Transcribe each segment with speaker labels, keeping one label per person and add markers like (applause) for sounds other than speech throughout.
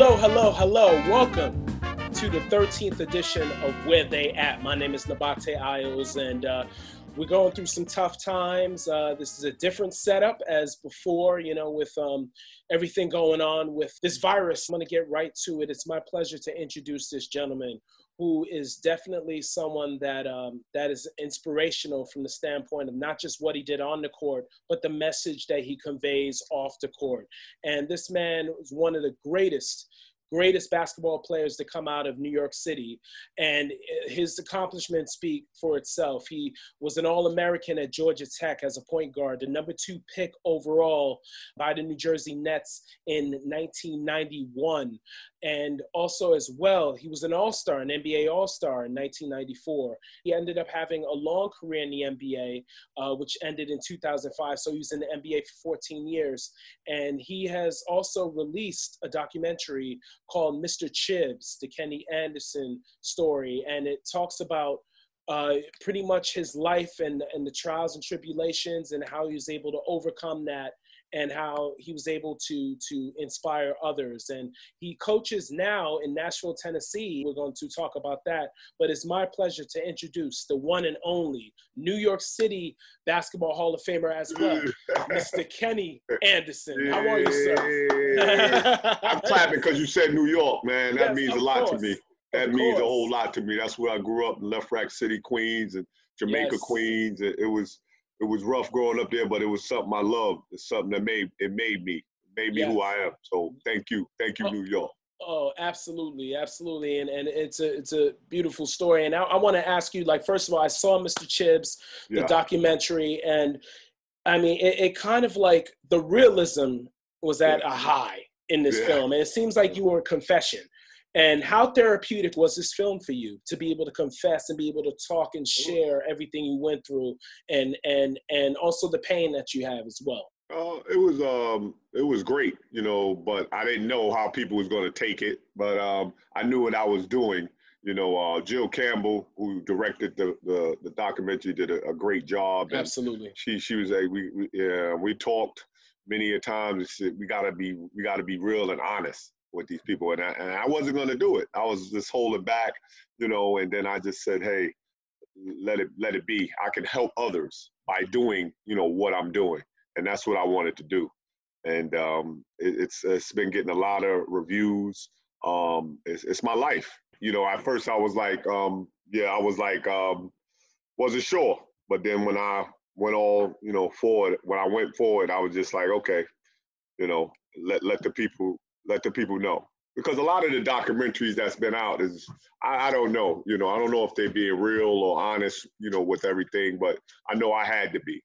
Speaker 1: Hello, hello, hello. Welcome to the 13th edition of Where They At. My name is Nabate Isles, and uh, we're going through some tough times. Uh, this is a different setup as before, you know, with um, everything going on with this virus. I'm going to get right to it. It's my pleasure to introduce this gentleman who is definitely someone that um, that is inspirational from the standpoint of not just what he did on the court, but the message that he conveys off the court. And this man was one of the greatest greatest basketball players to come out of New York City. And his accomplishments speak for itself. He was an All American at Georgia Tech as a point guard, the number two pick overall by the New Jersey Nets in 1991. And also, as well, he was an All Star, an NBA All Star in 1994. He ended up having a long career in the NBA, uh, which ended in 2005. So he was in the NBA for 14 years. And he has also released a documentary called Mr. Chibbs, the Kenny Anderson story. And it talks about uh, pretty much his life and, and the trials and tribulations and how he was able to overcome that and how he was able to to inspire others. And he coaches now in nashville tennessee. We're going to talk about that. But it's my pleasure to introduce the one and only new york city basketball hall of famer as well (laughs) mr kenny anderson. How are you
Speaker 2: sir? I'm clapping because you said new york man. That yes, means a lot course. to me. That of means course. a whole lot to me. That's where i grew up Lefrak City queens and jamaica yes. queens. It was it was rough growing up there, but it was something I loved. It's something that made it made me made me yes. who I am. So thank you, thank you, oh, New York.
Speaker 1: Oh, absolutely, absolutely, and and it's a it's a beautiful story. And I, I want to ask you, like, first of all, I saw Mr. Chibbs, the yeah. documentary, and I mean, it, it, kind of like the realism was at yeah. a high in this yeah. film, and it seems like you were a confession. And how therapeutic was this film for you to be able to confess and be able to talk and share everything you went through and and and also the pain that you have as well?
Speaker 2: Uh, it was um it was great, you know, but I didn't know how people was going to take it, but um I knew what I was doing. You know, uh, Jill Campbell, who directed the the, the documentary, did a, a great job.
Speaker 1: Absolutely.
Speaker 2: She she was a we, we yeah we talked many a times. We gotta be we gotta be real and honest with these people, and I, and I wasn't going to do it. I was just holding back, you know. And then I just said, "Hey, let it let it be. I can help others by doing, you know, what I'm doing, and that's what I wanted to do. And um, it, it's it's been getting a lot of reviews. Um, it's, it's my life. You know, at first I was like, um, yeah, I was like, um, wasn't sure. But then when I went all, you know, forward, when I went forward, I was just like, okay, you know, let let the people let the people know because a lot of the documentaries that's been out is I, I, don't know you know i don't know if they're being real or honest you know with everything but i know i had to be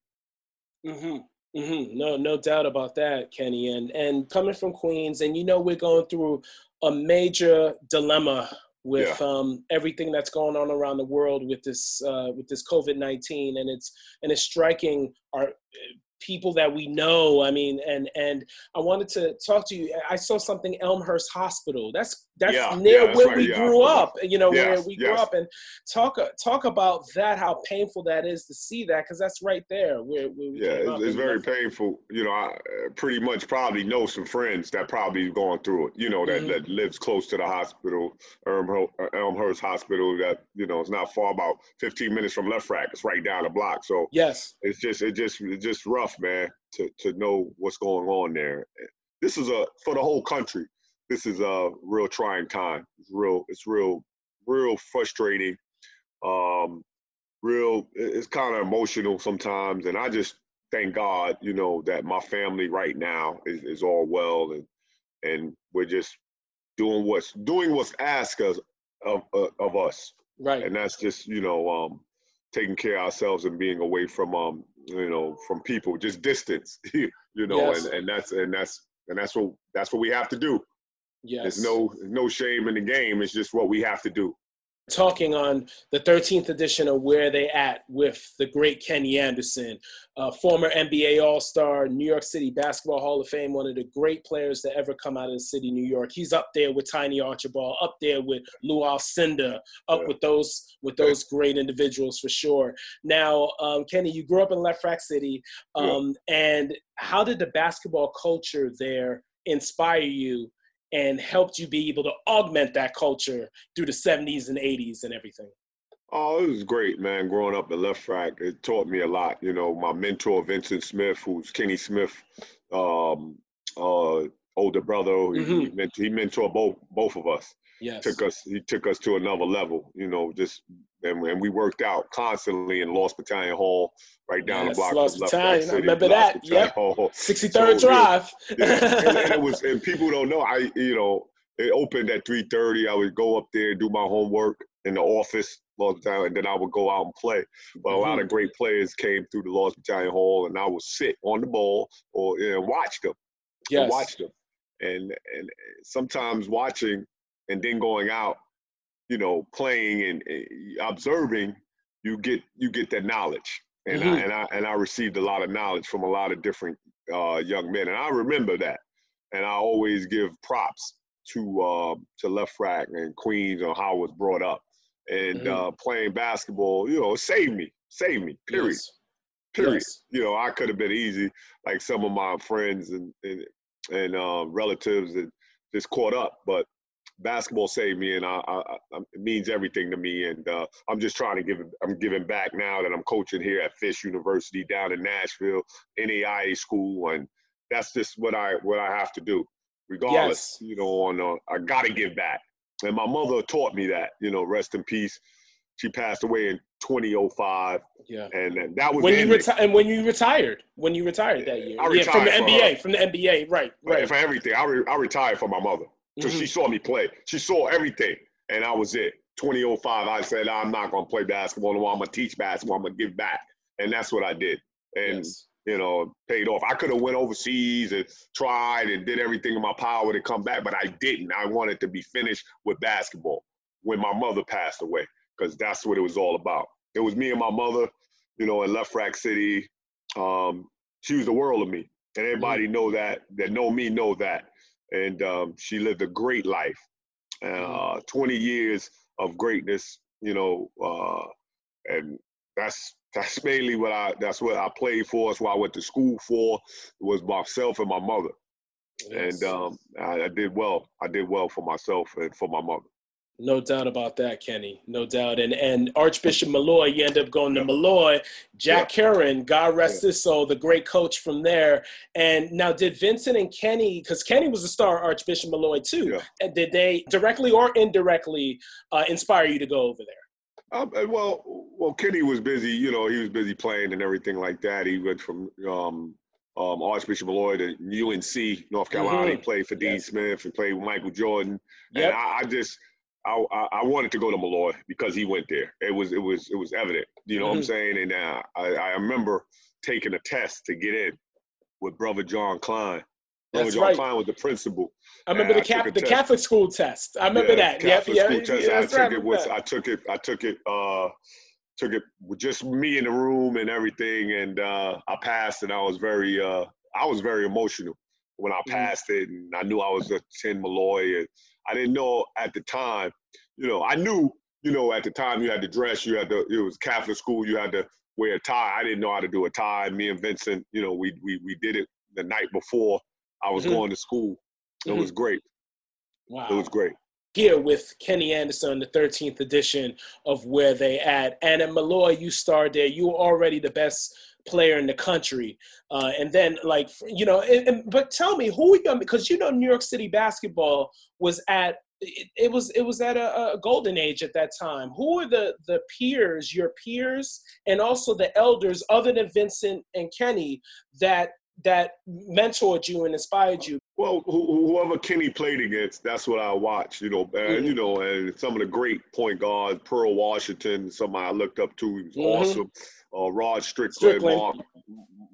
Speaker 1: mm-hmm. Mm-hmm. no no doubt about that kenny and and coming from queens and you know we're going through a major dilemma with yeah. um, everything that's going on around the world with this uh, with this COVID-19 and it's and it's striking our people that we know. I mean, and and I wanted to talk to you. I saw something Elmhurst Hospital. That's that's yeah, near yeah, where right, we yeah. grew up. You know, yes, where we yes. grew up, and talk talk about that. How painful that is to see that, because that's right there. Where, where
Speaker 2: yeah, it's, it's very painful. You know, I pretty much probably know some friends that probably going through it. You know, that mm-hmm. that lives close to the hospital, Elmhurst Hospital. That you know, it's not far, about 15 minutes from Lefrak. It's right down the block. So
Speaker 1: yes,
Speaker 2: it's just it just it's just rough, man, to to know what's going on there. This is a for the whole country this is a real trying time. It's real. It's real. Real frustrating. Um, real. It's kind of emotional sometimes, and I just thank God, you know, that my family right now is, is all well, and and we're just doing what's doing what's asked us of uh, of us.
Speaker 1: Right.
Speaker 2: And that's just you know um, taking care of ourselves and being away from um you know from people, just distance. (laughs) you know, yes. and and that's and that's and that's what that's what we have to do. Yes. There's no no shame in the game. It's just what we have to do.
Speaker 1: Talking on the 13th edition of Where They At with the great Kenny Anderson, former NBA All Star, New York City Basketball Hall of Fame, one of the great players to ever come out of the city, New York. He's up there with Tiny Archibald, up there with Lou Alcindor, up yeah. with those with those great individuals for sure. Now, um, Kenny, you grew up in Lefrak City, um, yeah. and how did the basketball culture there inspire you? And helped you be able to augment that culture through the 70s and 80s and everything?
Speaker 2: Oh, it was great, man. Growing up at Left Lefrak, it taught me a lot. You know, my mentor Vincent Smith, who's Kenny Smith, um, uh, older brother, mm-hmm. he, he, mentor, he mentored both both of us.
Speaker 1: Yes.
Speaker 2: Took us, he took us to another level. You know, just and, and we worked out constantly in Lost Battalion Hall, right down
Speaker 1: yes,
Speaker 2: the block.
Speaker 1: Lost Battalion, I remember that. Yep. Sixty third so, Drive.
Speaker 2: yeah, and, and it (laughs) was, and people don't know. I, you know, it opened at three thirty. I would go up there, do my homework in the office Lost Battalion, and then I would go out and play. But mm-hmm. a lot of mm-hmm. great players came through the Lost Battalion Hall, and I would sit on the ball or you know, watch them.
Speaker 1: Yes.
Speaker 2: watch them. And and sometimes watching and then going out, you know, playing and observing, you get you get that knowledge. And mm-hmm. I and I and I received a lot of knowledge from a lot of different uh, young men, and I remember that. And I always give props to uh, to Lefrak and Queens on how I was brought up and mm-hmm. uh, playing basketball, you know, saved me, saved me. Period. Yes. Period. Yes. You know, I could have been easy, like some of my friends and and, and uh, relatives that just caught up, but basketball saved me, and I, I, I, it means everything to me. And uh, I'm just trying to give. I'm giving back now that I'm coaching here at Fisk University down in Nashville, NAIA school, and that's just what I what I have to do, regardless. Yes. You know, on uh, I got to give back. And my mother taught me that, you know, rest in peace. She passed away in 2005.
Speaker 1: Yeah.
Speaker 2: And that was
Speaker 1: when you retired. And when you retired, when you retired that year, yeah, from the NBA, from the NBA, right, right.
Speaker 2: For everything, I, re- I retired for my mother. So mm-hmm. she saw me play. She saw everything, and I was it. 2005, I said I'm not gonna play basketball anymore. I'm gonna teach basketball. I'm gonna give back, and that's what I did. And yes you know, paid off. I could have went overseas and tried and did everything in my power to come back, but I didn't. I wanted to be finished with basketball when my mother passed away, because that's what it was all about. It was me and my mother, you know, in Lefrak City. Um, she was the world of me, and everybody know that. That know me know that. And um, she lived a great life, uh, 20 years of greatness, you know, uh, and that's that's mainly what I that's what I played for. That's what I went to school for. It was myself and my mother. Yes. And um, I, I, did well. I did well for myself and for my mother.
Speaker 1: No doubt about that, Kenny. No doubt. And and Archbishop Molloy, you end up going to yeah. Molloy. Jack yeah. Curran, God rest yeah. his soul, the great coach from there. And now, did Vincent and Kenny, because Kenny was a star, Archbishop Molloy too, and did they directly or indirectly uh, inspire you to go over there?
Speaker 2: Um, well, well, Kenny was busy. You know, he was busy playing and everything like that. He went from um, um, Archbishop Molloy to UNC, North Carolina. Mm-hmm. He played for Dean yes. Smith and played with Michael Jordan. Yep. And I, I just, I, I, wanted to go to Molloy because he went there. It was, it was, it was evident. You know mm-hmm. what I'm mm-hmm. saying? And uh, I, I remember taking a test to get in with Brother John Klein. Brother That's John right. Klein was the principal.
Speaker 1: I remember the, Cap- the Catholic school test. I remember yeah, that. Catholic
Speaker 2: yep, school yeah, test. Yeah, I took right, it with, I took it. I took it. Uh, took it with just me in the room and everything, and uh, I passed. And I was very, uh, I was very emotional when I mm-hmm. passed mm-hmm. it, and I knew I was a ten Molloy, and I didn't know at the time. You know, I knew. You know, at the time you had to dress. You had to. It was Catholic school. You had to wear a tie. I didn't know how to do a tie. Me and Vincent, you know, we we we did it the night before I was mm-hmm. going to school it mm-hmm. was great.
Speaker 1: Wow.
Speaker 2: It was great.
Speaker 1: Here with Kenny Anderson, the 13th edition of Where They At. And at Molloy, you starred there. You were already the best player in the country. Uh, and then, like, you know, and, and, but tell me, who you, because you know, New York City basketball was at it, it, was it was at a, a, golden age at that time. Who are the the peers, your peers, and also the elders, other than Vincent and Kenny, that that mentored you and inspired you?
Speaker 2: Well, whoever Kenny played against, that's what I watched. You know, and mm-hmm. you know, and some of the great point guards, Pearl Washington, somebody I looked up to, he was mm-hmm. awesome. Uh, Rod Strickland, Strickland, Mark,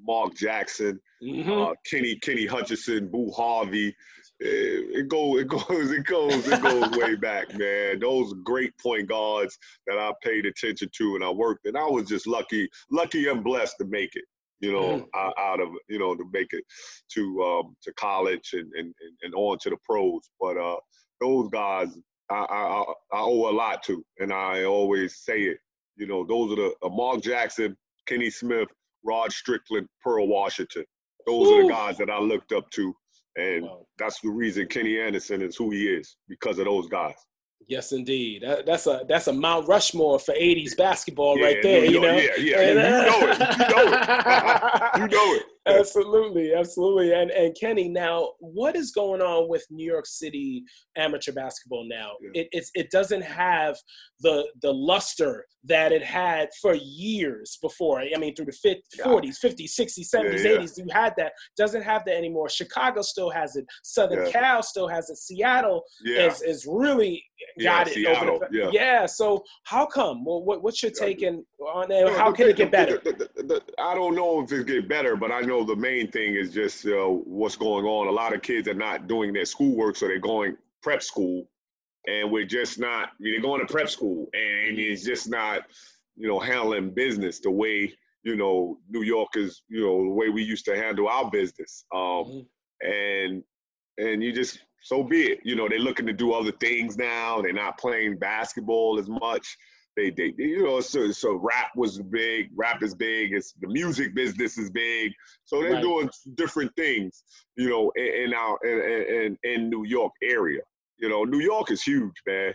Speaker 2: Mark Jackson, mm-hmm. uh, Kenny Kenny Hutchinson, Boo Harvey. It, it goes, it goes, it goes, it goes (laughs) way back, man. Those great point guards that I paid attention to and I worked, and I was just lucky, lucky and blessed to make it you know, mm. out of you know to make it to um, to college and, and and on to the pros. But uh, those guys, I, I I owe a lot to, and I always say it. You know, those are the uh, Mark Jackson, Kenny Smith, Rod Strickland, Pearl Washington. Those Ooh. are the guys that I looked up to, And wow. that's the reason Kenny Anderson is who he is because of those guys.
Speaker 1: Yes, indeed. That, that's a that's a Mount Rushmore for '80s basketball yeah, right there. You know,
Speaker 2: yeah, yeah. And, you know it. You know it. (laughs) you know it.
Speaker 1: Absolutely, absolutely. And and Kenny, now what is going on with New York City amateur basketball now? Yeah. It it doesn't have the the luster that it had for years before. I mean, through the 50, 40s, 50s, 60s, 70s, 80s, you had that. Doesn't have that anymore. Chicago still has it. Southern Cal still has it. Seattle is is really got it.
Speaker 2: Seattle,
Speaker 1: yeah. yeah. So how come? Well, what, what's your take on that? How can it get better?
Speaker 2: I don't know if it get better, but I know the main thing is just uh, what's going on. A lot of kids are not doing their schoolwork, so they're going prep school, and we're just not. I mean, they're going to prep school, and it's just not, you know, handling business the way you know New York is, you know, the way we used to handle our business. Um, mm-hmm. And and you just so be it. You know, they're looking to do other things now. They're not playing basketball as much. They, they, you know, so so rap was big. Rap is big. It's the music business is big. So they're right. doing different things. You know, in, in our in, in in New York area. You know, New York is huge, man,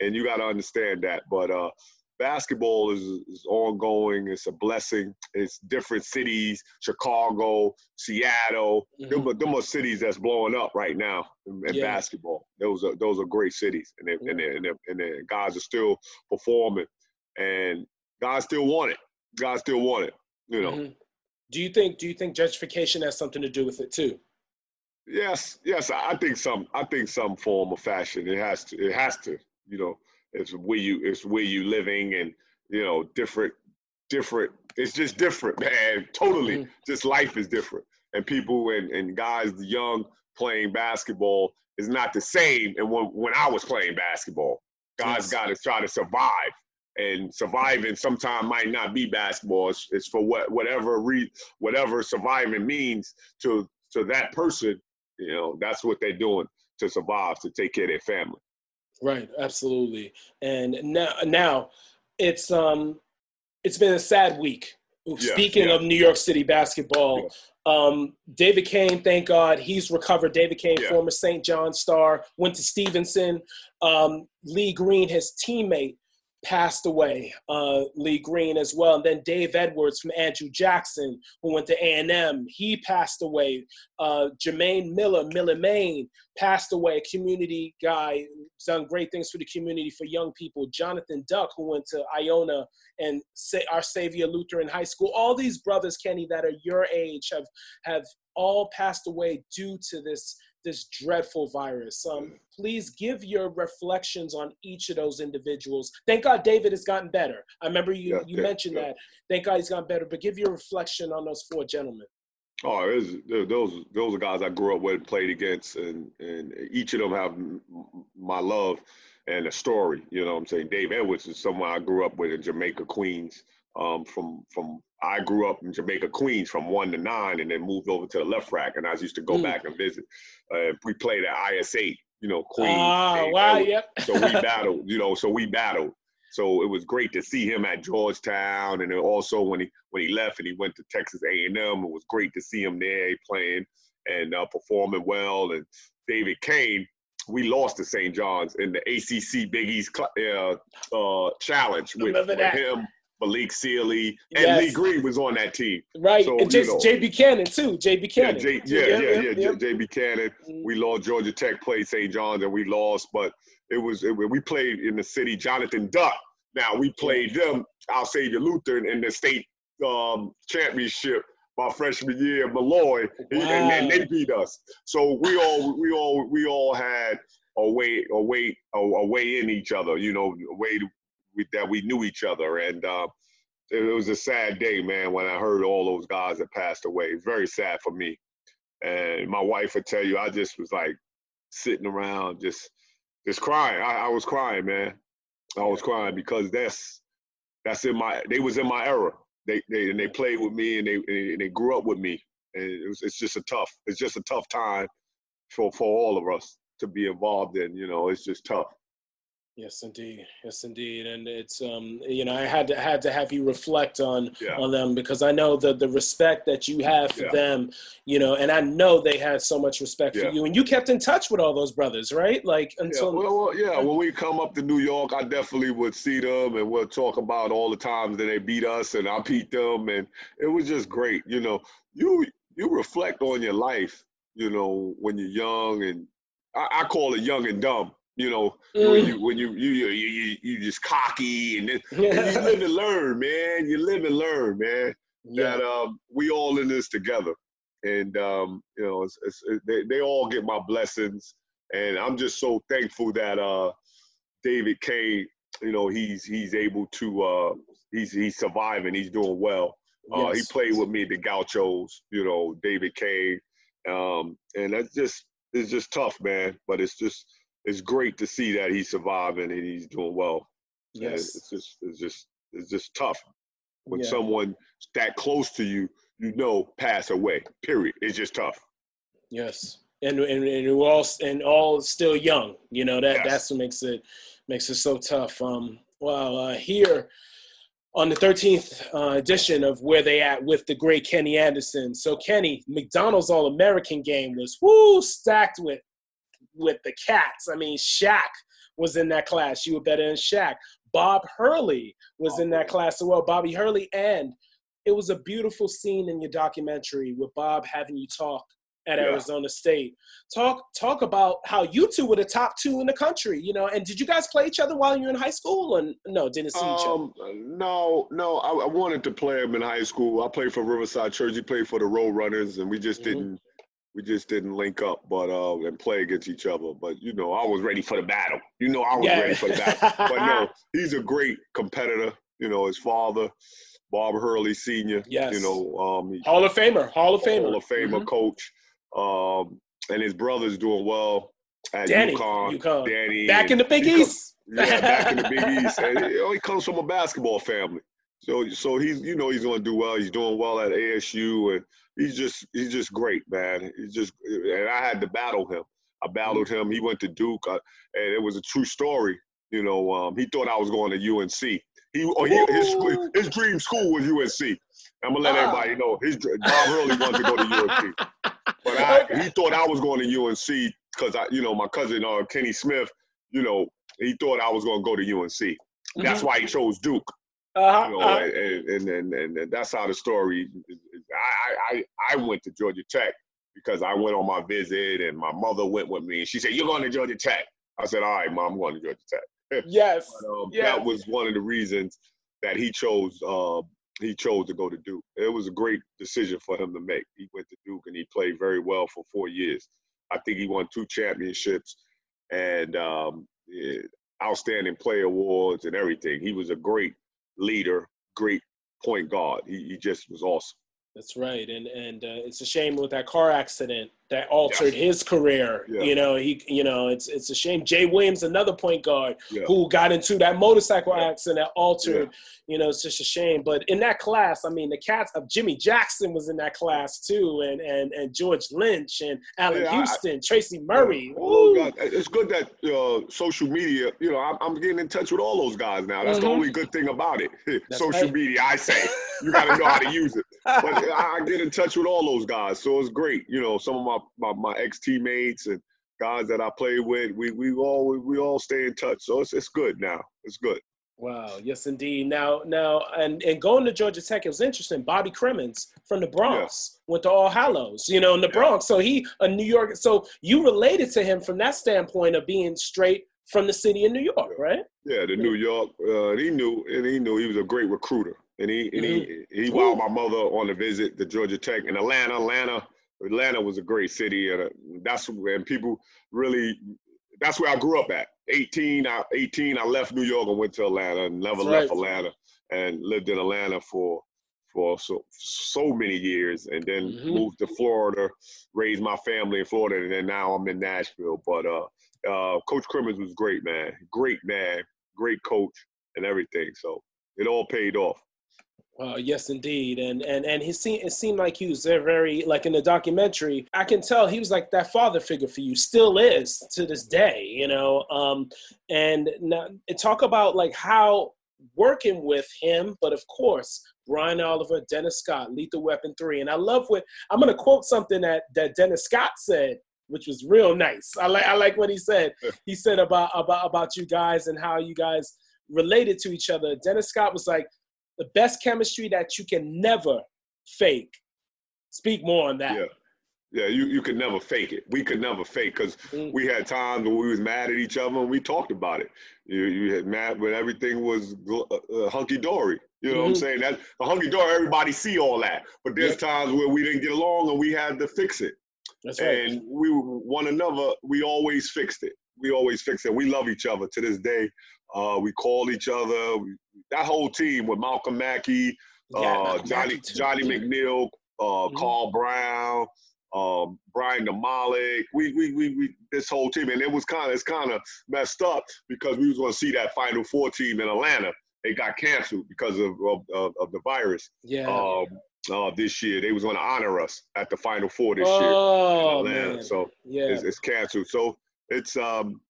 Speaker 2: and you got to understand that. But uh, basketball is, is ongoing. It's a blessing. It's different cities, Chicago, Seattle. Mm-hmm. Them, are, them are cities that's blowing up right now in, in yeah. basketball. Those are those are great cities, and they, and, they, and, they, and the guys are still performing, and guys still want it. Guys still want it. You know. Mm-hmm.
Speaker 1: Do you think Do you think gentrification has something to do with it too?
Speaker 2: Yes, yes. I think some. I think some form of fashion. It has to. It has to. You know it's where you it's where you living and you know different different it's just different man (laughs) totally. Mm-hmm. just life is different. And people and, and guys young playing basketball is not the same and when, when i was playing basketball. Guys yes. got to try to survive. And surviving sometimes might not be basketball. It's, it's for what whatever re, whatever surviving means to to that person you know that's what they're doing to survive to take care of their family
Speaker 1: Right, absolutely. And now, now it's um, it's been a sad week. Yeah, Speaking yeah. of New York City basketball, yeah. um, David Cain, thank God he's recovered. David Cain, former St. John star, went to Stevenson. Um, Lee Green, his teammate, passed away, uh, Lee Green as well. And then Dave Edwards from Andrew Jackson, who went to A&M, he passed away. Uh, Jermaine Miller, Miller Maine, passed away, a community guy, done great things for the community for young people. Jonathan Duck, who went to Iona and Our Savior Lutheran High School. All these brothers, Kenny, that are your age have, have all passed away due to this this dreadful virus. Um, please give your reflections on each of those individuals. Thank God David has gotten better. I remember you, yeah, you yeah, mentioned yeah. that. Thank God he's gotten better. But give your reflection on those four gentlemen.
Speaker 2: Oh, those those are guys I grew up with, played against, and and each of them have my love and a story. You know what I'm saying? Dave Edwards is someone I grew up with in Jamaica, Queens. Um, from from I grew up in Jamaica, Queens, from one to nine, and then moved over to the Lefrak, and I used to go mm. back and visit. Uh, we played at IS8, you know, Queens.
Speaker 1: Oh, wow, yep.
Speaker 2: so we (laughs) battled, you know, so we battled. So it was great to see him at Georgetown, and also when he when he left and he went to Texas A&M, it was great to see him there playing and uh, performing well. And David Cain, we lost to St. John's in the ACC Big East uh, uh, challenge with, with him Malik Sealy, and yes. Lee Green was on that team.
Speaker 1: Right, so, and Jay, you know, Jay Buchanan too. Jay Buchanan.
Speaker 2: Yeah, Jay, yeah, yeah, yeah, yeah, Jay Buchanan. Mm-hmm. We lost Georgia Tech, played St. John's, and we lost. But it was it, we played in the city. Jonathan Duck. Now we played them. Our Savior Lutheran in the state um, championship my freshman year, Molloy, wow. and then they beat us. So we all we all we all had a way a way a, a way in each other. You know, a way to, we, that we knew each other. And uh, it, it, was a sad day, man, when I heard all those guys that passed away. It's very sad for me. And my wife would tell you, I just was like sitting around, just just crying. I, I was crying, man. I was crying because that's that's in my. They was in my era. They they and they played with me and they and they grew up with me. And it was it's just a tough. It's just a tough time for for all of us to be involved in. You know, it's just tough.
Speaker 1: Yes, indeed. Yes, indeed. And it's um, you know, I had to had to have you reflect on yeah. on them because I know the the respect that you have for yeah. them, you know, and I know they had so much respect yeah. for you, and you kept in touch with all those brothers, right? Like until
Speaker 2: yeah. Well, well, yeah. When we come up to New York, I definitely would see them, and we'll talk about all the times that they beat us, and I beat them, and it was just great. You know, you you reflect on your life, you know, when you're young, and I, I call it young and dumb you know, mm. when you when you you you you, you just cocky and, then, (laughs) and you live and learn, man. You live and learn, man. Yeah. That um, we all in this together, and um, you know, it's, it's, it, they they all get my blessings, and I'm just so thankful that uh, David Cain, you know, he's he's able to uh, he's he's surviving, he's doing well. Uh, yes. He played with me the Gauchos, you know, David Cain, um, and that's just it's just tough, man. But it's just it's great to see that he's surviving and he's doing well. Yes, it's just it's just it's just tough when yeah. someone that close to you, you know, pass away. Period. It's just tough.
Speaker 1: Yes, and and, and we're all and all still young. You know that yes. that's what makes it makes it so tough. Um, well, uh, here on the 13th uh, edition of Where They At with the great Kenny Anderson. So Kenny, McDonald's All American game was whoo stacked with with the Cats. I mean, Shaq was in that class. You were better than Shaq. Bob Hurley was in that class as well. Bobby Hurley, and it was a beautiful scene in your documentary with Bob having you talk at yeah. Arizona State. Talk talk about how you two were the top two in the country, you know. And did you guys play each other while you were in high school? And no, didn't see each um,
Speaker 2: other. No, no. I, I, wanted to play him in high school. I played for Riverside Church. He played for the Road Runners, and we just mm-hmm. didn't we just didn't link up, but uh, and play against each other. But you know, I was ready for the battle. You know, I was yeah. ready for the battle. but no, (laughs) he's a great competitor. You know, his father, Bob Hurley Senior.
Speaker 1: Yes.
Speaker 2: You know, um, he,
Speaker 1: Hall of Famer, Hall of Famer,
Speaker 2: Hall of Famer mm-hmm. coach. Um, and his brother's doing well at
Speaker 1: Danny,
Speaker 2: UConn. UConn. Danny,
Speaker 1: back in the Big East.
Speaker 2: yeah, back in the Big (laughs) East. And you know, he comes from a basketball family. So, so he's, you know, he's going to do well. He's doing well at ASU, and he's just he's just great, man. He's just and I had to battle him. I battled him. He went to Duke, uh, and it was a true story. You know, um, he thought I was going to UNC. He, oh, he his his dream school was UNC. I'm gonna let ah. everybody know his Bob Hurley wanted to go to UNC, but I, he thought I was going to UNC because I, you know, my cousin uh, Kenny Smith, you know, he thought I was going to go to UNC. That's mm-hmm. why he chose Duke. Uh-huh, you know, uh-huh. and, and, and, and, that's how the story. I, I I went to Georgia Tech because I went on my visit, and my mother went with me, and she said, "You're going to Georgia Tech." I said, "All right, mom, I'm going to Georgia Tech." (laughs)
Speaker 1: Yes,
Speaker 2: but, um, yes. That was one of the reasons that he chose. Uh, he chose to go to Duke. It was a great decision for him to make. He went to Duke and he played very well for four years. I think he won two championships and um, yeah, outstanding player awards and everything. He was a great leader, great point guard. He, he just was awesome.
Speaker 1: That's right, and and uh, it's a shame with that car accident that altered yes. his career. Yeah. You know, he you know it's it's a shame. Jay Williams, another point guard yeah. who got into that motorcycle yeah. accident that altered. You know, it's just a shame. But in that class, I mean, the cats of Jimmy Jackson was in that class too, and and and George Lynch and Allan Houston, I, Tracy Murray.
Speaker 2: Oh, God. It's good that uh, social media. You know, I'm, I'm, getting in touch with all those guys now. That's mm-hmm. the only good thing about it. (laughs) social right. media, I say, you got to know how to use it. But (laughs) I, I get in touch with all those guys, so it's great. You know, some of my my, my ex teammates and guys that I play with, we we all we, we all stay in touch. So it's it's good now. It's good.
Speaker 1: Wow. Yes, indeed. Now, now, and and going to Georgia Tech, it was interesting. Bobby Cremins from the Bronx yeah. went to All Hallows, you know, in the yeah. Bronx. So he a New York. So you related to him from that standpoint of being straight from the city of New York, right?
Speaker 2: Yeah, the yeah. New York. Uh, he knew, and he knew he was a great recruiter, and he and mm-hmm. he he wowed my mother on a visit to Georgia Tech in Atlanta. Atlanta Atlanta was a great city, and uh, that's when people really. That's where I grew up at. 18, I, 18, I left New York and went to Atlanta, and never left Atlanta, and lived in Atlanta for for so so many years, and then mm-hmm. moved to Florida, raised my family in Florida, and then now I'm in Nashville. But uh, uh, Coach Cremins was great, man. Great man, great coach, and everything. So it all paid off.
Speaker 1: Uh, yes, indeed, and and and he seemed it seemed like he was very, very like in the documentary. I can tell he was like that father figure for you, still is to this day, you know. Um, and now, talk about like how working with him, but of course Brian Oliver, Dennis Scott, Lethal Weapon three, and I love what I'm going to quote something that that Dennis Scott said, which was real nice. I like I like what he said. He said about about about you guys and how you guys related to each other. Dennis Scott was like the best chemistry that you can never fake. Speak more on that.
Speaker 2: Yeah. Yeah, you, you could never fake it. We could never fake because mm. we had times when we was mad at each other and we talked about it. You, you had mad when everything was uh, uh, hunky dory. You know mm-hmm. what I'm mm-hmm. saying? That a hunky dory, everybody see all that. But there's times where we didn't get along and we had to fix it. That's right. And we one another, we always fixed it. We always fix it. We love each other to this day. Uh, we call each other. We, that whole team with Malcolm Mackey, yeah, uh, Malcolm Johnny Mackey Johnny McNeil, uh, mm-hmm. Carl Brown, um, Brian Domalik. We, we we we this whole team, and it was kind of it's kind of messed up because we was going to see that Final Four team in Atlanta. It got canceled because of of, of the virus.
Speaker 1: Yeah. Um,
Speaker 2: uh, this year they was going to honor us at the Final Four this oh,
Speaker 1: year in Atlanta. Man.
Speaker 2: So yeah, it's, it's canceled. So it's um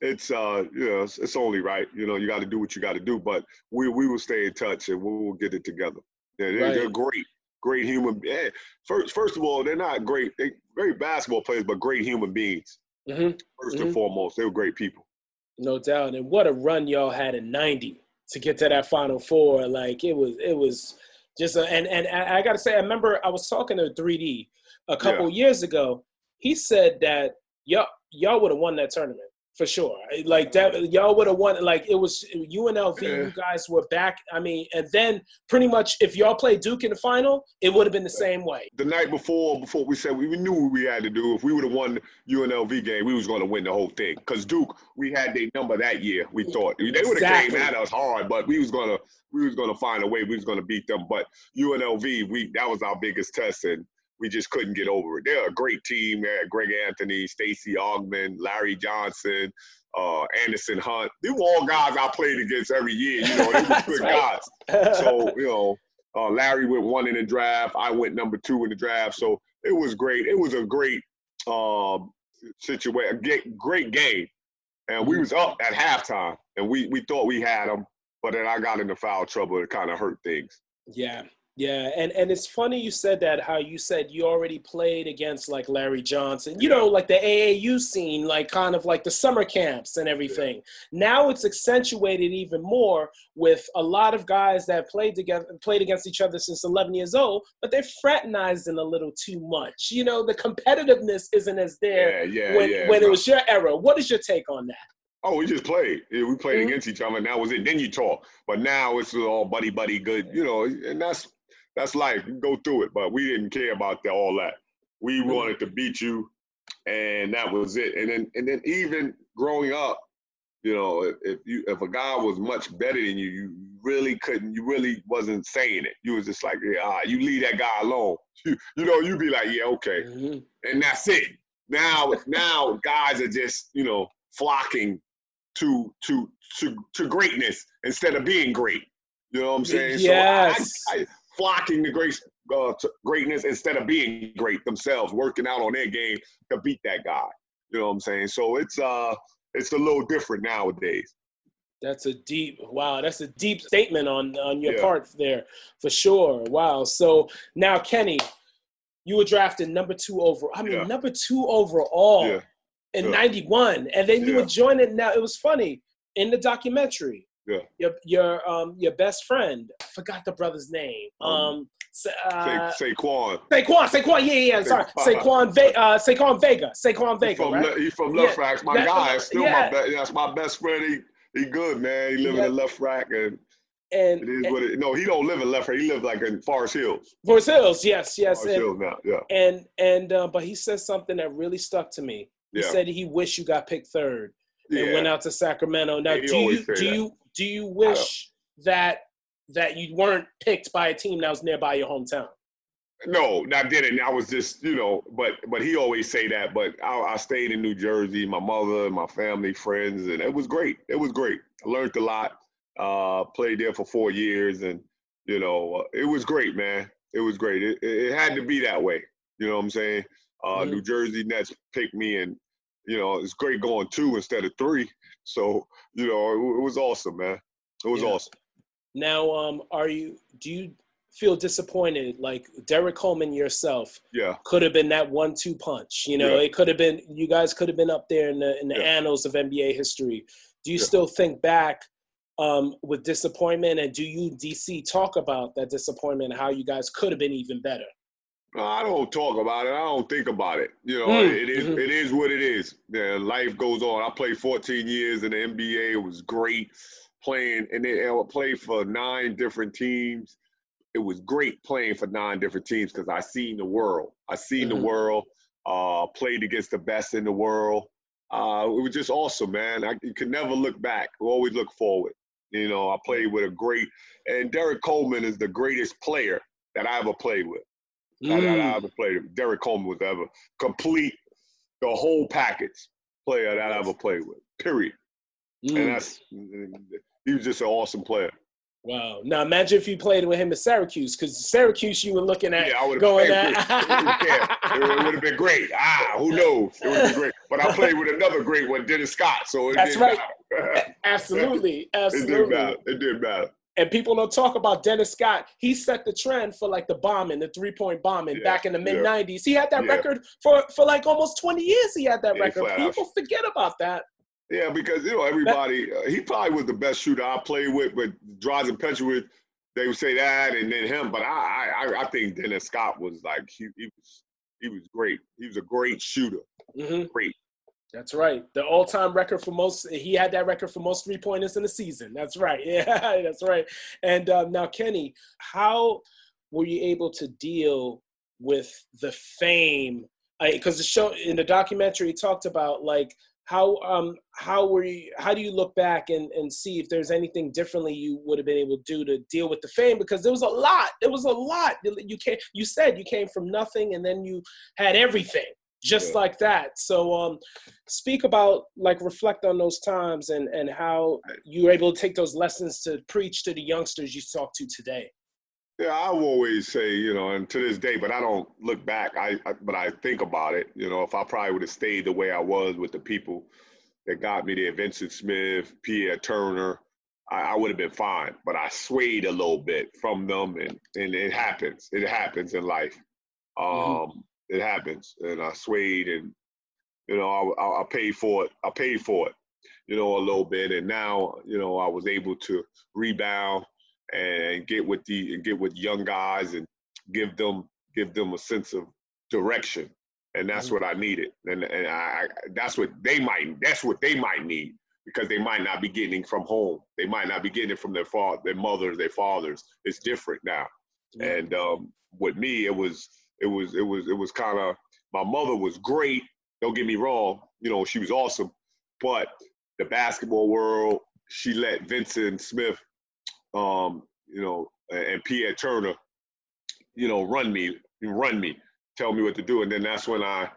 Speaker 2: it's uh you know it's, it's only right you know you got to do what you got to do but we we will stay in touch and we will get it together yeah they're, right. they're great great human yeah, first first of all they're not great they great basketball players but great human beings mm-hmm. 1st mm-hmm. and foremost they were great people
Speaker 1: no doubt and what a run y'all had in 90 to get to that final four like it was it was just a, and and I got to say I remember I was talking to 3D a couple yeah. years ago he said that y'all y'all would have won that tournament for sure. Like that, y'all would have won. Like it was UNLV. Yeah. You guys were back. I mean, and then pretty much if y'all played Duke in the final, it would have been the same way.
Speaker 2: The night before, before we said we knew what we had to do. If we would have won the UNLV game, we was going to win the whole thing. Cause Duke, we had their number that year. We thought they would have exactly. came at us hard, but we was gonna we was gonna find a way. We was gonna beat them. But UNLV, we that was our biggest test and we just couldn't get over it. They're a great team. They had Greg Anthony, Stacey Augmon, Larry Johnson, uh, Anderson Hunt. They were all guys I played against every year. You know, they were (laughs) good right. guys. So, you know, uh, Larry went one in the draft. I went number two in the draft. So it was great. It was a great um, situation, great game. And we was up at halftime, and we, we thought we had them, but then I got into foul trouble. It kind of hurt things.
Speaker 1: Yeah, yeah, and and it's funny you said that. How you said you already played against like Larry Johnson, you know, like the AAU scene, like kind of like the summer camps and everything. Yeah. Now it's accentuated even more with a lot of guys that played together, played against each other since 11 years old, but they're fraternizing a little too much. You know, the competitiveness isn't as there
Speaker 2: yeah, yeah,
Speaker 1: when
Speaker 2: yeah,
Speaker 1: when it was your era. What is your take on that?
Speaker 2: Oh, we just played. We played mm-hmm. against each other, and that was it. Then you talk, but now it's all buddy buddy good, you know, and that's that's life. You go through it, but we didn't care about the, all that. We wanted to beat you, and that was it. And then and then even growing up, you know, if, if you if a guy was much better than you, you really couldn't. You really wasn't saying it. You was just like, yeah, ah, you leave that guy alone. (laughs) You, you know, you'd be like, yeah, okay, mm-hmm. and that's it. Now, now guys are just you know flocking to to to to greatness instead of being great. You know what I'm saying?
Speaker 1: Yes.
Speaker 2: So I, I, flocking to great uh, to greatness instead of being great themselves, working out on their game to beat that guy. You know what I'm saying? So it's uh it's a little different nowadays.
Speaker 1: That's a deep wow. That's a deep statement on on your yeah. part there, for sure. Wow. So now, Kenny, you were drafted number two overall. I mean, yeah. number two overall yeah. in '91, and then you were joining. Now it was funny in the documentary.
Speaker 2: Yeah.
Speaker 1: Your your um your best friend. I forgot the brother's name. Um, um
Speaker 2: uh, Sa- Saquon.
Speaker 1: Saquon. Saquon. Yeah, yeah. Sorry, (laughs) Saquon. Ve- uh, Saquon Vega. Saquon Vega. He's
Speaker 2: from,
Speaker 1: right?
Speaker 2: Le- from Left yeah. Rack. My that, guy. Still yeah. my best. That's my best friend. He he good man. He live yeah. in Lefrak and.
Speaker 1: And,
Speaker 2: it is and, what it. No, he don't live in Lefrak. He live like in Forest Hills.
Speaker 1: Forest Hills, yes, yes.
Speaker 2: Forest and, Hills now, yeah.
Speaker 1: And and uh, but he said something that really stuck to me. He yeah. said he wished you got picked third yeah. and went out to Sacramento. Now, do you do you do you wish that that you weren't picked by a team that was nearby your hometown?
Speaker 2: No, I didn't. I was just, you know, but but he always say that. But I, I, stayed in New Jersey, my mother, my family, friends, and it was great. It was great. I learned a lot. Uh, played there for four years, and you know, uh, it was great, man. It was great. It, it had to be that way. You know what I'm saying? Uh, mm-hmm. New Jersey Nets picked me, and you know it's great going two instead of three. So you know it, it was awesome, man. It was yeah. awesome.
Speaker 1: Now, um, are you? Do you feel disappointed? Like Derrick Coleman yourself,
Speaker 2: yeah,
Speaker 1: could have been that one-two punch. You know, yeah. it could have been. You guys could have been up there in the in the yeah. annals of NBA history. Do you still think back um, with disappointment, and do you DC talk about that disappointment? How you guys could have been even better?
Speaker 2: I don't talk about it. I don't think about it. You know, mm. it is, mm-hmm. it is what it is. Yeah, life goes on. I played 14 years in the NBA. It was great playing, and then I played for nine different teams. It was great playing for nine different teams because I seen the world. I seen mm-hmm. the world. Uh, played against the best in the world. Uh, it was just awesome, man. I, you can never look back. We always look forward. You know, I played with a great, and Derrick Coleman is the greatest player that I ever played with. Mm. That, I ever played. Derrick Coleman was ever complete, the whole package player that I ever played with. Period. Mm. And that's he was just an awesome player.
Speaker 1: Wow. Now imagine if you played with him at Syracuse, because Syracuse you were looking at yeah, I going at. (laughs)
Speaker 2: it would have been great. Ah, who knows? It would have been great. But I played with another great one, Dennis Scott. So
Speaker 1: that's right. Absolutely. (laughs) Absolutely. It did matter.
Speaker 2: It did matter.
Speaker 1: And people don't talk about Dennis Scott. He set the trend for like the bombing, the three point bombing yeah, back in the mid 90s. Yeah. He had that record for, for like almost 20 years. He had that record. People forget about that.
Speaker 2: Yeah, because you know everybody. Uh, he probably was the best shooter I played with, but Drazen Petrovic, they would say that, and then him. But I, I, I think Dennis Scott was like he, he was, he was great. He was a great shooter. Mm-hmm. Great.
Speaker 1: That's right. The all-time record for most. He had that record for most three pointers in the season. That's right. (laughs) Yeah, that's right. And um, now, Kenny, how were you able to deal with the fame? Because the show in the documentary he talked about like how um how were you how do you look back and and see if there's anything differently you would have been able to do to deal with the fame because there was a lot there was a lot you came you said you came from nothing and then you had everything just yeah. like that so um speak about like reflect on those times and and how you were able to take those lessons to preach to the youngsters you talk to today
Speaker 2: yeah, I will always say, you know, and to this day, but I don't look back. I, I but I think about it. You know, if I probably would have stayed the way I was with the people that got me there, Vincent Smith, Pierre Turner, I, I would have been fine. But I swayed a little bit from them, and and it happens. It happens in life. Mm-hmm. Um, mm-hmm. It happens, and I swayed, and you know, I, I, paid for it. I paid for it, you know, a little bit, and now, you know, I was able to rebound and get with the and get with young guys and give them give them a sense of direction. And that's mm-hmm. what i needed. And, and I, that's what they might that's what they might need because they might not be getting from home. They might not be getting it from their father their mothers their fathers. It's different now. Mm-hmm. and um, with me it was it was it was it was kind of my mother was great don't get me wrong you know she was awesome but the basketball world she let vincent smith um, you know, and Pierre Turner, you know, run me, run me, tell me what to do, and then that's when I,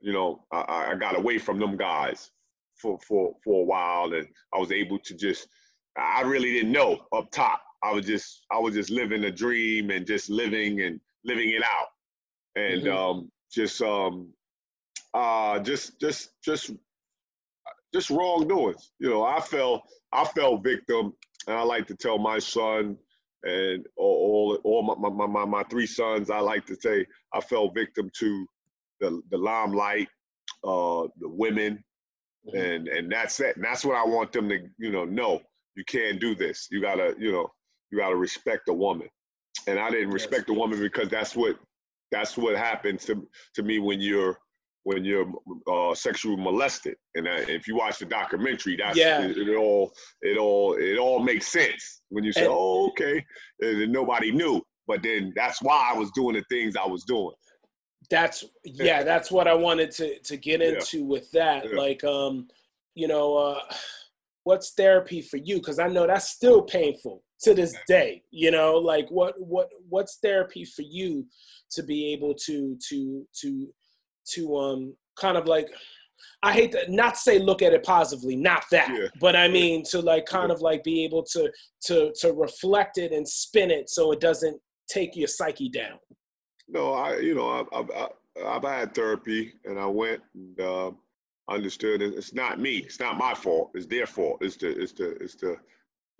Speaker 2: you know, I, I got away from them guys for for for a while, and I was able to just, I really didn't know up top. I was just I was just living a dream and just living and living it out, and mm-hmm. um, just um, uh, just just just just wrongdoings. You know, I fell I fell victim and I like to tell my son and all all my, my, my, my three sons, I like to say I fell victim to the the limelight, uh, the women, mm-hmm. and and that's it. And that's what I want them to you know know. You can't do this. You gotta you know you gotta respect a woman. And I didn't respect yes. a woman because that's what that's what happens to to me when you're when you're uh, sexually molested. And uh, if you watch the documentary, that's yeah. it, it, all it all it all makes sense when you say, and, "Oh, okay," and nobody knew. But then that's why I was doing the things I was doing.
Speaker 1: That's yeah, that's what I wanted to to get into yeah. with that. Yeah. Like, um, you know, uh, what's therapy for you? Because I know that's still painful to this day. You know, like what what what's therapy for you to be able to to to to um kind of like I hate to not say look at it positively, not that, yeah. but I mean to like kind of like be able to to to reflect it and spin it so it doesn't take your psyche down.
Speaker 2: No, I you know I've I've, I've had therapy and I went and uh, understood it. it's not me, it's not my fault, it's their fault. It's the it's the it's the,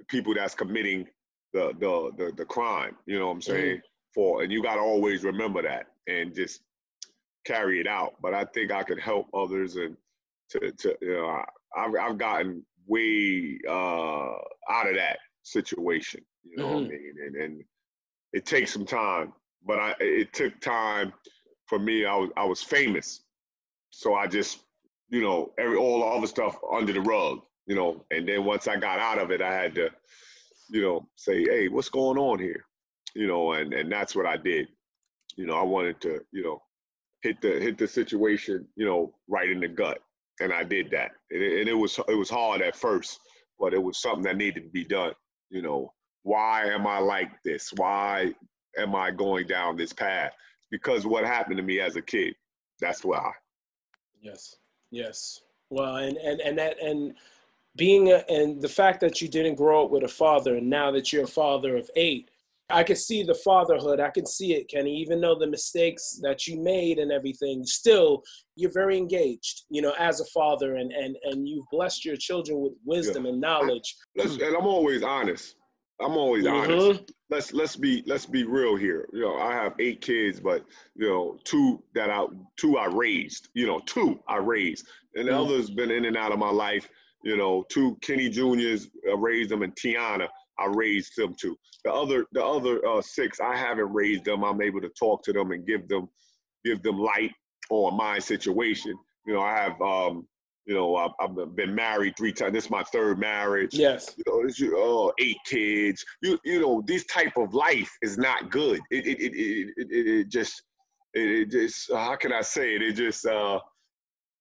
Speaker 2: the people that's committing the the the, the crime. You know what I'm saying? Mm-hmm. For and you got to always remember that and just carry it out. But I think I could help others and to, to you know, I've, I've gotten way uh, out of that situation. You know mm-hmm. what I mm-hmm. mean? And, and it takes some time, but I it took time for me. I was I was famous, so I just you know every all the other stuff under the rug. You know, and then once I got out of it, I had to you know say, hey, what's going on here? You know, and and that's what I did. You know, I wanted to you know hit the hit the situation you know right in the gut and I did that. And it, and it, was it was hard at first, but it was something that needed to be done. You know, why am I like this? Why am I going down this path? Because what happened to me as a kid. That's why.
Speaker 1: Yes. Yes. Well, and and and that and being a, and the fact that you didn't grow up with a father, and now that you're a father of eight, I can see the fatherhood. I can see it, Kenny. Even though the mistakes that you made and everything, still you're very engaged. You know, as a father, and and and you've blessed your children with wisdom yeah. and knowledge.
Speaker 2: I, and I'm always honest. I'm always mm-hmm. honest. Let's let's be let's be real here. You know, I have eight kids, but you know, two that I two I raised. You know, two I raised, and the mm-hmm. others been in and out of my life. You know, two Kenny Juniors I raised them, and Tiana I raised them too. The other the other uh, six, I haven't raised them. I'm able to talk to them and give them give them light on my situation. You know, I have um, you know, I've, I've, been married three times. This is my third marriage.
Speaker 1: Yes.
Speaker 2: You know, this, oh, eight kids. You you know, this type of life is not good. It it it it, it, it just it, just how can I say it? It just uh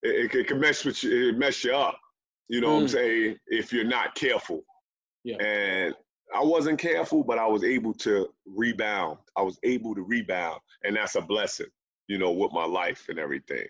Speaker 2: it, it can mess with you, it mess you up. You know mm. what I'm mm. saying? If you're not careful. Yeah. And I wasn't careful, but I was able to rebound. I was able to rebound, and that's a blessing, you know, with my life and everything.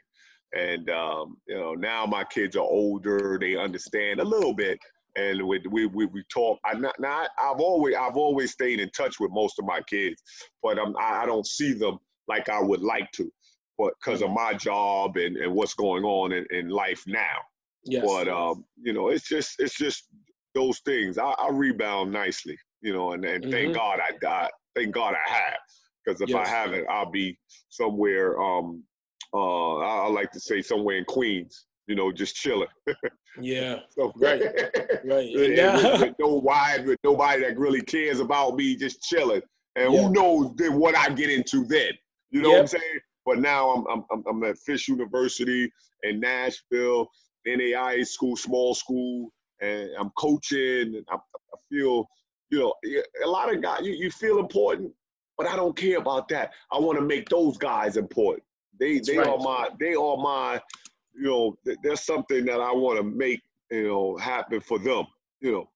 Speaker 2: And um, you know, now my kids are older; they understand a little bit, and we we we, we talk. I not, not I've always I've always stayed in touch with most of my kids, but I'm, I don't see them like I would like to, but because of my job and and what's going on in, in life now. Yes. But um, you know, it's just it's just those things, I, I rebound nicely, you know, and, and mm-hmm. thank God I died. Thank God I have. Because if yes. I haven't, I'll be somewhere, um, uh, I, I like to say somewhere in Queens, you know, just chilling.
Speaker 1: yeah. (laughs) so, right. Right. (laughs)
Speaker 2: And with, with, no wide, with nobody that really cares about me, just chilling. And who knows then what I get into then? You know yep. what I'm saying? But now I'm, I'm I'm at Fisk University in Nashville, NAIA school, small school, and I'm coaching, and I, I feel, you know, a lot of guys, you, you feel important, but I don't care about that. I want to make those guys important. They That's they right. are my they are my, you know, there's something that I want to make you know happen for them. You know,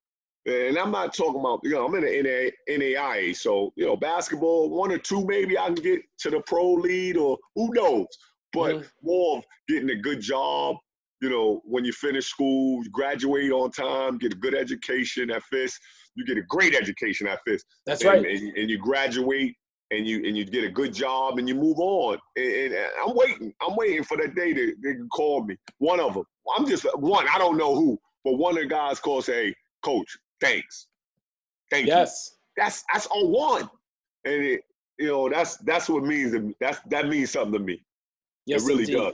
Speaker 2: and I'm not talking about, you know, I'm in the NAIA, so, you know, basketball, one or two, maybe I can get to the pro lead or who knows. But mm-hmm. more of getting a good job, you know, when you finish school, you graduate on time, get a good education at Fisk. You get a great education at Fisk.
Speaker 1: That's
Speaker 2: and,
Speaker 1: right.
Speaker 2: And, and, you graduate and you and you get a good job and you move on. And, and I'm waiting. I'm waiting for that day that they can call me. One of them. I'm just one. I don't know who, but one of the guys calls, "Hey, coach, thanks, thank
Speaker 1: yes.
Speaker 2: you." That's that's all one. And it, you know, that's that's what means. That's that means something to me. Yes, it really indeed. does.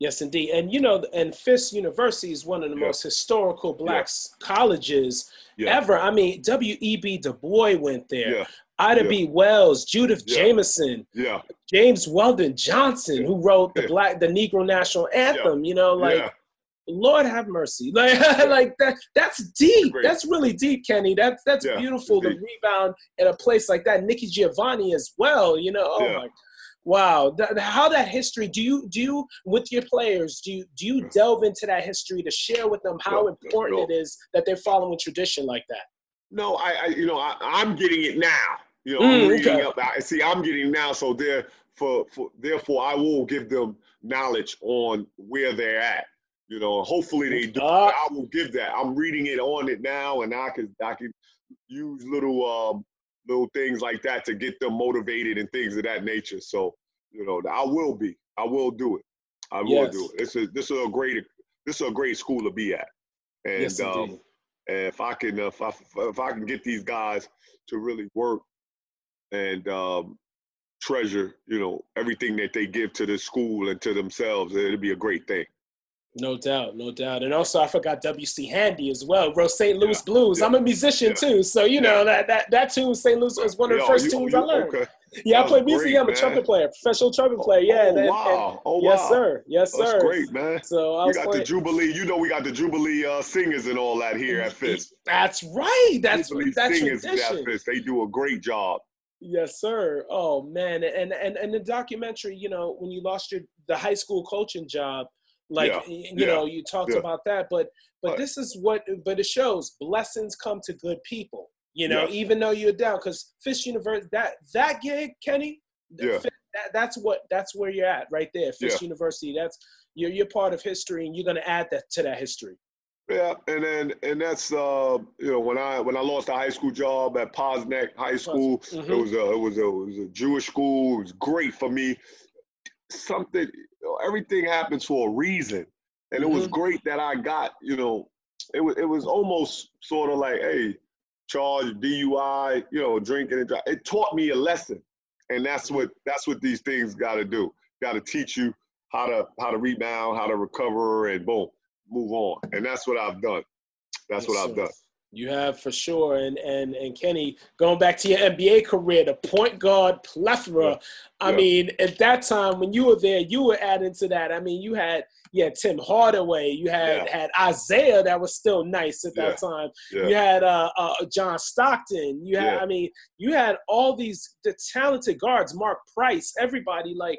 Speaker 1: Yes, indeed. And you know, and Fisk University is one of the yeah. most historical black yeah. colleges yeah. ever. I mean, W.E.B. Du Bois went there. Ida B. Wells, Judith Jamison,
Speaker 2: yeah.
Speaker 1: James Weldon Johnson, who wrote the black the Negro National Anthem. You know, like Lord have mercy. (laughs) Like, like that that's deep. That's really deep, Kenny. That's that's beautiful to rebound in a place like that. Nikki Giovanni as well, you know. Oh my Wow, how that history do you do you with your players? Do you do you delve into that history to share with them how no, important no. it is that they're following tradition like that?
Speaker 2: No, I, I you know I, am getting it now. You know, mm, I'm reading okay. up. I see. I'm getting now, so there for, for therefore I will give them knowledge on where they're at. You know, hopefully they do.
Speaker 1: Uh,
Speaker 2: I will give that. I'm reading it on it now, and I can I can use little um, little things like that to get them motivated and things of that nature. So you know, I will be. I will do it. I will
Speaker 1: Yes.
Speaker 2: do it. This is this is a great this is a great school to be at. And
Speaker 1: yes,
Speaker 2: um, and if I can if I if I can get these guys to really work and um, treasure, you know, everything that they give to the school and to themselves, it'll be a great thing.
Speaker 1: No doubt, no doubt. And also, I forgot W.C. Handy as well. Wrote St. Louis Blues.
Speaker 2: yeah,
Speaker 1: I'm a musician
Speaker 2: yeah.
Speaker 1: too, so you know that that that tune, St. Louis, was one of the
Speaker 2: Yo,
Speaker 1: first
Speaker 2: you-
Speaker 1: tunes
Speaker 2: you-
Speaker 1: I learned.
Speaker 2: Okay.
Speaker 1: Yeah, I play music.
Speaker 2: great,
Speaker 1: I'm a
Speaker 2: man.
Speaker 1: trumpet player, professional trumpet player. Yeah.
Speaker 2: Oh,
Speaker 1: and- and-
Speaker 2: wow. Oh,
Speaker 1: yes, sir. Yes, sir.
Speaker 2: That's great, man.
Speaker 1: So I
Speaker 2: We got the. Jubilee. You know, we got the Jubilee uh, singers and all that here at Fisk.
Speaker 1: That's right. That's
Speaker 2: Jubilee
Speaker 1: that
Speaker 2: singers
Speaker 1: tradition.
Speaker 2: at Fisk. They do a great job.
Speaker 1: Yes, sir. Oh man, and and and the documentary, you know, when you lost your the high school coaching job, like
Speaker 2: Yeah,
Speaker 1: you
Speaker 2: yeah,
Speaker 1: know, you talked
Speaker 2: yeah.
Speaker 1: about that, but but
Speaker 2: Right.
Speaker 1: this is what but it shows blessings come to good people. You know,
Speaker 2: Yes.
Speaker 1: even though you're down, because Fisk University that that gig, Kenny,
Speaker 2: Yeah.
Speaker 1: That, that's what that's where you're at right there.
Speaker 2: Fisk.
Speaker 1: University. That's you're you're part of history, and you're gonna add that to that history.
Speaker 2: Yeah, and then and that's uh you know when I when I lost a high school job at Posnack High School,
Speaker 1: Mhm.
Speaker 2: it was a it was a it was a Jewish school. It was great for me. Something you know, everything happens for a reason, and it was
Speaker 1: Mhm.
Speaker 2: great that I got you know it was it was almost sort of like hey charge DUI you know drinking and driving. It taught me a lesson, and that's what that's what these things got to do. Got to teach you how to how to rebound, how to recover, and boom move on. And that's what I've done. That's what I've done.
Speaker 1: You have for sure, and and and Kenny, going back to your NBA career, the point guard plethora.
Speaker 2: Yeah.
Speaker 1: I
Speaker 2: Yeah.
Speaker 1: mean, at that time when you were there, you were adding to that. I mean, you had you had Tim Hardaway, you had
Speaker 2: Yeah.
Speaker 1: had Isiah that was still nice at that time. You had uh, uh, John Stockton. You had. I mean, you had all these the talented guards, Mark Price, everybody like.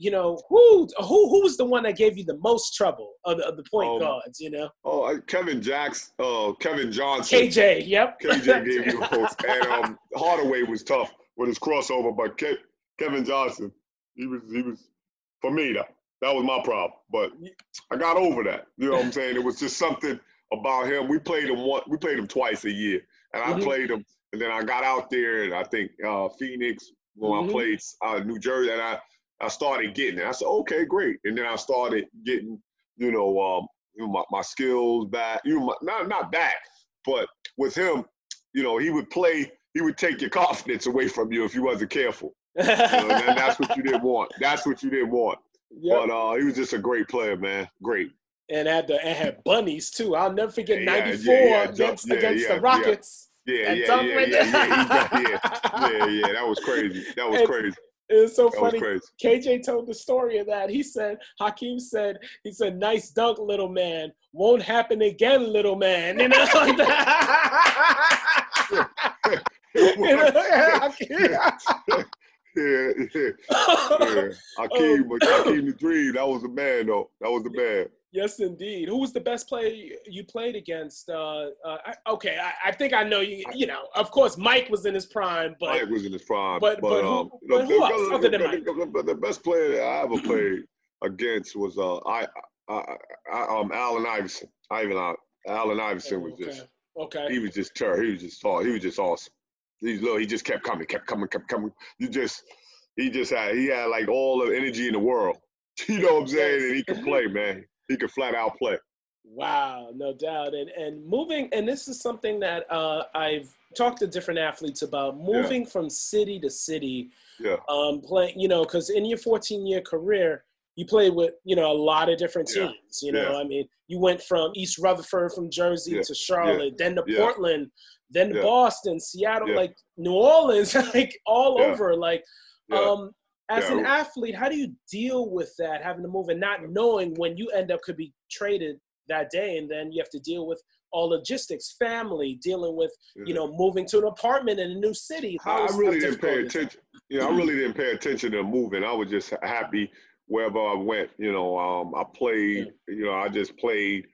Speaker 1: You know who who who was the one that gave you the most trouble of the, of the point
Speaker 2: Um,
Speaker 1: guards? You know
Speaker 2: Oh, uh, Kevin Jacks, uh, Kevin Johnson.
Speaker 1: KJ. Yep.
Speaker 2: KJ gave (laughs) you a post. And um, Hardaway was tough with his crossover, but Ke- Kevin Johnson, he was he was for me that that was my problem. But I got over that. You know what I'm saying? It was just something about him. We played him one. We played him twice a year, and I
Speaker 1: Mhm.
Speaker 2: played him. And then I got out there, and I think uh, Phoenix when
Speaker 1: Mhm.
Speaker 2: I played uh, New Jersey, and I I started getting it. I said, okay, great. And then I started getting, you know, um, you know, my, my skills back. You know, my, not not back, but with him, you know, he would play. He would take your confidence away from you if you wasn't careful. (laughs) You know, and that's what you didn't want. That's what you didn't want.
Speaker 1: Yep.
Speaker 2: But uh, he was just a great player, man. Great.
Speaker 1: and had the and had bunnies too. I'll never forget
Speaker 2: Yeah, yeah,
Speaker 1: '94
Speaker 2: yeah, yeah,
Speaker 1: against
Speaker 2: yeah,
Speaker 1: against
Speaker 2: yeah,
Speaker 1: the Rockets.
Speaker 2: Yeah, yeah, yeah,
Speaker 1: right
Speaker 2: yeah, yeah, yeah, yeah, yeah. That was crazy. That was (laughs)
Speaker 1: And-
Speaker 2: crazy.
Speaker 1: It was so
Speaker 2: That
Speaker 1: funny. KJ told the story of that. He said, Hakeem said, he said, nice dunk, little man. Won't happen again, little man. You know. (laughs) (laughs) You know, (laughs)
Speaker 2: yeah, yeah, yeah. Hakeem, Hakeem the Dream. That was a man, though. That was a man.
Speaker 1: Yes, indeed. Who was the best player you- you played against? Uh, uh, I- okay, I, I think I know you. You know, of course, Mike was in his prime, but
Speaker 2: Mike was in his prime.
Speaker 1: but- but who-
Speaker 2: um,
Speaker 1: but who
Speaker 2: the,
Speaker 1: else other than Mike?
Speaker 2: the- the best player that I ever played against was uh, I, I, I, um, Allen Iverson. Ivan, uh, Allen Iverson was
Speaker 1: okay,
Speaker 2: just
Speaker 1: okay.
Speaker 2: he was just terrible. He was just tall. He was just awesome. He's little. He just kept coming, kept coming, kept coming. You just he just had he had like all the energy in the world. (laughs) You know what I'm saying? And he could play, man. He could flat out play.
Speaker 1: Wow, no doubt. And and moving, and this is something that uh, I've talked to different athletes about. Moving from city to city,
Speaker 2: Yeah.
Speaker 1: um, playing, you know, because in your 14 year career, you played with, you know, a lot of different
Speaker 2: Yeah.
Speaker 1: teams. You know,
Speaker 2: Yeah.
Speaker 1: I mean, you went from East Rutherford, from Jersey
Speaker 2: Yeah.
Speaker 1: to Charlotte, then to
Speaker 2: Yeah.
Speaker 1: Portland, then to
Speaker 2: Yeah.
Speaker 1: Boston, Seattle,
Speaker 2: Yeah.
Speaker 1: like New Orleans, (laughs) like all
Speaker 2: Yeah.
Speaker 1: over. Like,
Speaker 2: Yeah.
Speaker 1: um, as an athlete, how do you deal with that, having to move and not knowing when you end up could be traded that day, and then you have to deal with all logistics, family, dealing with you know moving to an apartment in a new city. How
Speaker 2: I really didn't pay attention. Know, I really didn't pay attention to moving. I was just happy wherever I went. You know, um, I played. You know, I just played.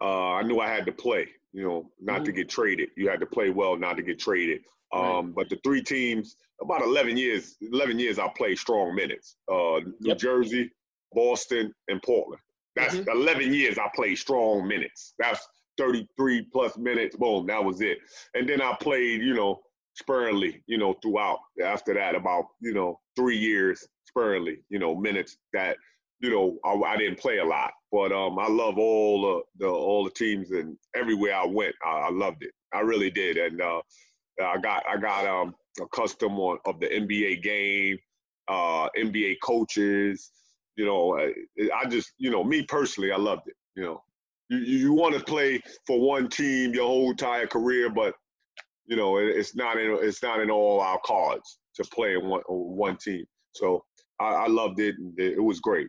Speaker 2: Uh, I knew I had to play. You know, not to
Speaker 1: Mhm.
Speaker 2: get traded. You had to play well, not to get traded.
Speaker 1: Right.
Speaker 2: Um, but the three teams, about 11 years, 11 years, I played strong minutes. Uh, New
Speaker 1: Yep.
Speaker 2: Jersey, Boston, and Portland. That's mm-hmm. 11 years I played strong minutes. That's 33 plus minutes. Boom, that was it. And then I played, you know, sparingly, you know, throughout. After that, about you know three years sparingly, you know, minutes that you know I, I didn't play a lot. But um, I love all the, the all the teams and everywhere I went, I, I loved it. I really did, and uh, I got I got um accustomed on of the NBA game, uh, NBA coaches. You know, I, I just you know me personally, I loved it. You know, you you want to play for one team your whole entire career, but you know, it's not in it's not in all our cards to play in one one team. So I, I loved it. It was great.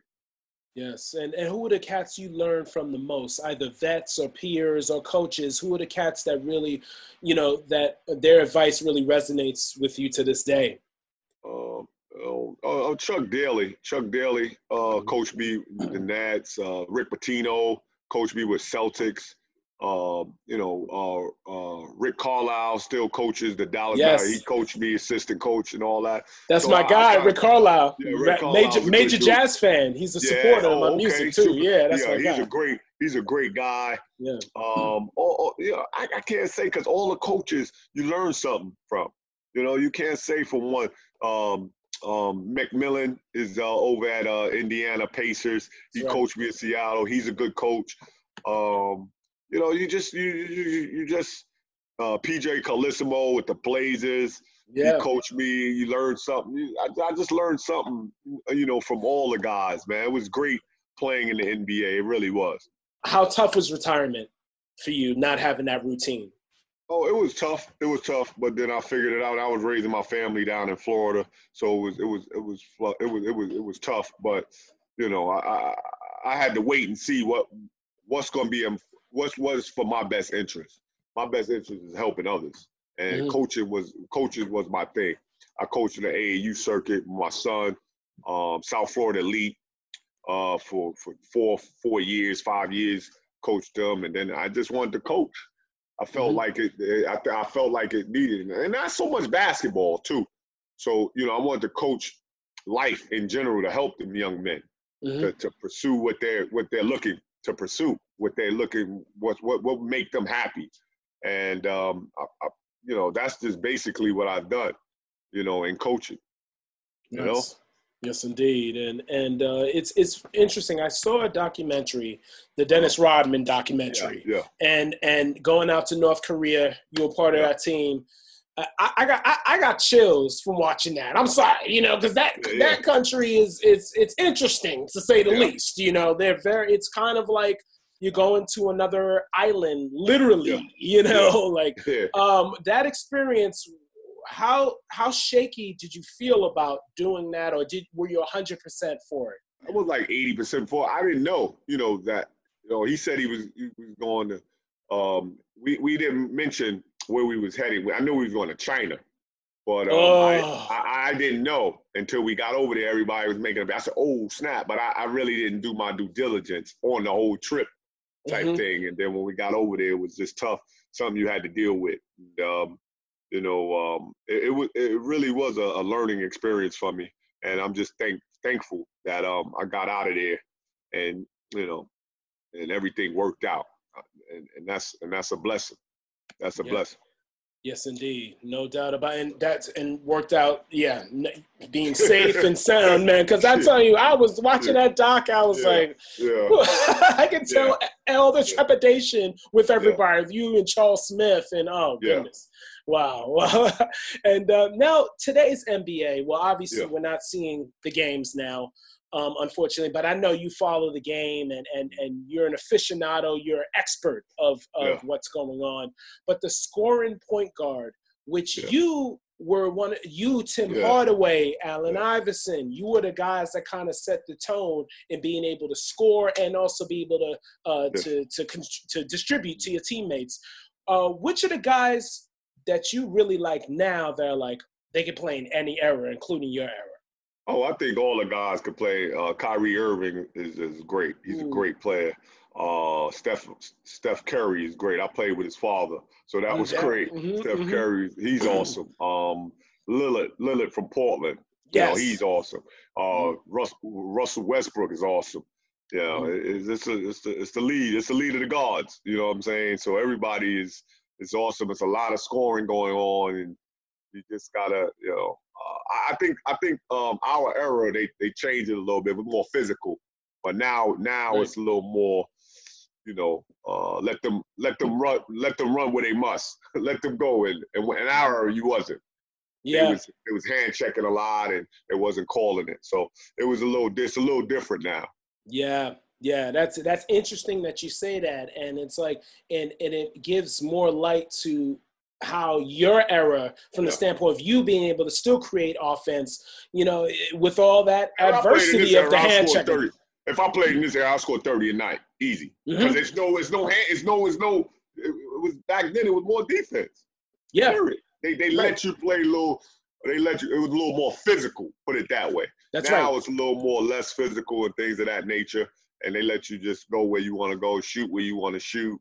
Speaker 1: Yes, and and who are the cats you learned from the most? Either vets or peers or coaches. Who are the cats that really, you know, that their advice really resonates with you to this day?
Speaker 2: Um, oh, oh, Chuck Daly. Chuck Daly uh, mm-hmm. coached me with the Nets. Uh, Rick Pitino Coach me with Celtics. Uh, you know, uh, uh, Rick Carlisle still coaches the Dallas. Yes. Guy. He coached me, assistant coach, and all that.
Speaker 1: That's so my guy, Rick Carlisle. Yeah, Rick major major jazz fan. He's a supporter yeah, of my okay. music too. Super, yeah, that's yeah,
Speaker 2: he's
Speaker 1: guy.
Speaker 2: a great. He's a great guy. Yeah. Um. (clears throat) Oh, yeah. I, I can't say because all the coaches you learn something from. You know, you can't say from one. Um. Um, McMillan is uh, over at uh, Indiana Pacers. He right. coached me in Seattle. He's a good coach. Um, you know, you just you you, you just uh, PJ Carlesimo with the Blazers. Yeah. You coached me. You learned something. I, I just learned something, you know, from all the guys, man. It was great playing in the NBA. It really was.
Speaker 1: How tough was retirement for you, not having that routine?
Speaker 2: Oh, it was tough. It was tough, but then I figured it out. I was raising my family down in Florida, so it was it was it was it was it was it was tough. But you know, I I, I had to wait and see what what's going to be what's was for my best interest. My best interest is helping others, and mm-hmm. coaching was coaching was my thing. I coached in the AAU circuit. My son, um, South Florida Elite, uh, for for four four years, five years, coached them, and then I just wanted to coach. I felt mm-hmm. like it. I, I felt like it needed, and not so much basketball too. So you know, I wanted to coach life in general to help them young men mm-hmm. to, to pursue what they're what they're looking to pursue what they're looking what what what make them happy and um I, I, you know that's just basically what i've done you know in coaching you yes. know
Speaker 1: yes indeed and and uh it's it's interesting i saw a documentary the dennis rodman documentary
Speaker 2: yeah, yeah.
Speaker 1: and and going out to north korea you were part of that team I, I, got I, I, got chills from watching that. I'm sorry, you know, because that yeah, that country is it's it's interesting to say the yeah. least. You know, they're very. It's kind of like you're going to another island, literally. Yeah. You know, (laughs) like um, that experience. How how shaky did you feel about doing that, or did were you 100 percent for it?
Speaker 2: I was like 80 percent for. It. I didn't know, you know, that you know he said he was he was going to. Um, we we didn't mention where we was heading. I knew we was going to China, but um, oh. I, I, I, didn't know until we got over there. Everybody was making a. I said, "Oh snap!" But I, I really didn't do my due diligence on the whole trip type mm-hmm. thing. And then when we got over there, it was just tough. Something you had to deal with. And, um, you know, um, it, it, was it really was a, a, learning experience for me, and I'm just thank thankful that um, I got out of there, and you know, and everything worked out, and, and that's and that's a blessing. That's a yeah. blessing.
Speaker 1: Yes, indeed, no doubt about it. And that's and worked out. Yeah, being safe and sound, man. Because I tell you, I was watching yeah. that doc. I was
Speaker 2: yeah.
Speaker 1: like,
Speaker 2: yeah. (laughs)
Speaker 1: I can tell all the trepidation with everybody, you and Charles Smith, and oh goodness, wow. (laughs) and uh, now today's NBA. Well, obviously, we're not seeing the games now um, unfortunately. But I know you follow the game and, and, and you're an aficionado, you're an expert of, of yeah. what's going on. But the scoring point guard, which yeah. you were one of you, Tim yeah. Hardaway, Allen Iverson, you were the guys that kind of set the tone in being able to score and also be able to uh, to, to to distribute to your teammates. Uh, which are the guys that you really like now that are like they can play in any era, including your era?
Speaker 2: Oh, I think all the guys could play. Uh, Kyrie Irving is, is great. He's Ooh. a great player. Uh, Steph Steph Curry is great. I played with his father, so that was great. Mm-hmm, Steph mm-hmm. Curry, he's (clears throat) awesome. Um, Lillard, Lillard from Portland. Yes. You know, he's awesome. Uh, mm-hmm. Russ, Russell Westbrook is awesome. Know, mm-hmm. it's, a, it's, the, it's the lead. It's the lead of the guards. You know what I'm saying? So everybody is it's awesome. It's a lot of scoring going on, and you just gotta, you know. Uh, I think I think um, our era they they changed it a little bit. It was more physical, but now now right. it's a little more, you know, uh, let them let them run let them run where they must. (laughs) let them go. And and in our era, you wasn't.
Speaker 1: Yeah.
Speaker 2: It was, it was hand checking a lot, and it wasn't calling it. So it was a little it's a little different now.
Speaker 1: Yeah, yeah, that's that's interesting that you say that, and it's like, and and it gives more light to how your era, from yeah. the standpoint of you being able to still create offense, you know, with all that adversity of the hand checking.
Speaker 2: If I played in this era, I scored thirty a night, easy. Because mm-hmm. it's no, it's no hand, it's no, it's no. It was back then. It was more defense.
Speaker 1: Yeah.
Speaker 2: Period. They they right. let you play a little. They let you. It was a little more physical. Put it that way.
Speaker 1: That's
Speaker 2: now
Speaker 1: right.
Speaker 2: it's a little more less physical and things of that nature and they let you just go where you want to go, shoot where you want to shoot.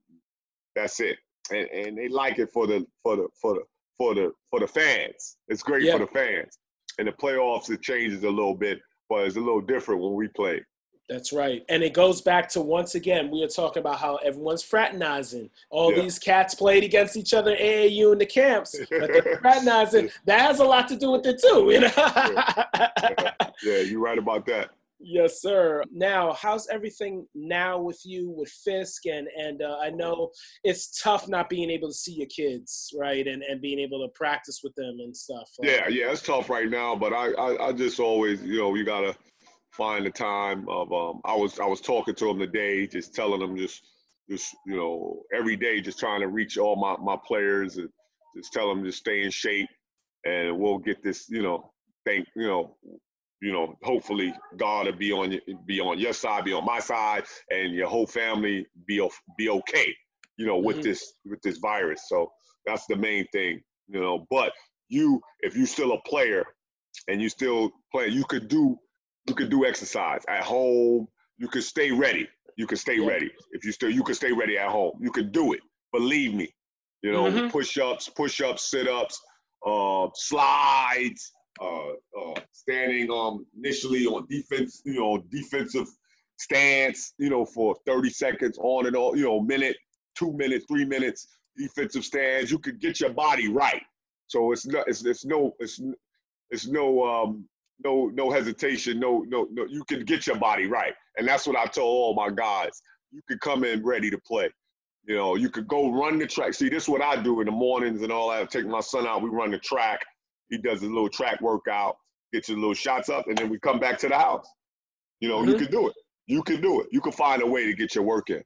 Speaker 2: That's it. And and they like it for the for the for the for the for the fans. It's great yeah. for the fans. In the playoffs, it changes a little bit, but it's a little different when we play.
Speaker 1: That's right. And it goes back to once again, we are talking about how everyone's fraternizing. All yeah. these cats played against each other AAU in the camps, but they're (laughs) fraternizing. That has a lot to do with it too, you know.
Speaker 2: yeah. yeah, you're right about that.
Speaker 1: Yes, sir. Now, how's everything now with you with Fisk? And and uh, I know it's tough not being able to see your kids, right? And and being able to practice with them and stuff.
Speaker 2: Yeah, yeah, it's tough right now. But I I, I just always you know you gotta find the time of um I was I was talking to him today, just telling them just just you know every day just trying to reach all my my players and just tell them to stay in shape and we'll get this you know thank you know you know, hopefully God will be on your, be on your side, be on my side, and your whole family be be okay, you know, with mm-hmm. this with this virus. So that's the main thing, you know. But you, if you're still a player, and you still play, you could do you could do exercise at home. You could stay ready. You could stay yeah. ready. If you still, you could stay ready at home. You could do it. Believe me. You know, mm-hmm. push ups, push ups, sit ups, uh, slides, uh, uh, standing um, initially on defense, you know, defensive stance, you know, for 30 seconds on and on, you know, minute, two minutes, three minutes, defensive stance. You could get your body right. So it's not, it's, it's no, it's, it's no, um, no, no hesitation. No, no, no. You can get your body right, and that's what I told all my guys. You could come in ready to play. You know, you could go run the track. See, this is what I do in the mornings and all that. I take my son out. We run the track he does his little track workout, gets his little shots up, and then we come back to the house. You know, mm-hmm. you can do it. You can do it. You can find a way to get your work in.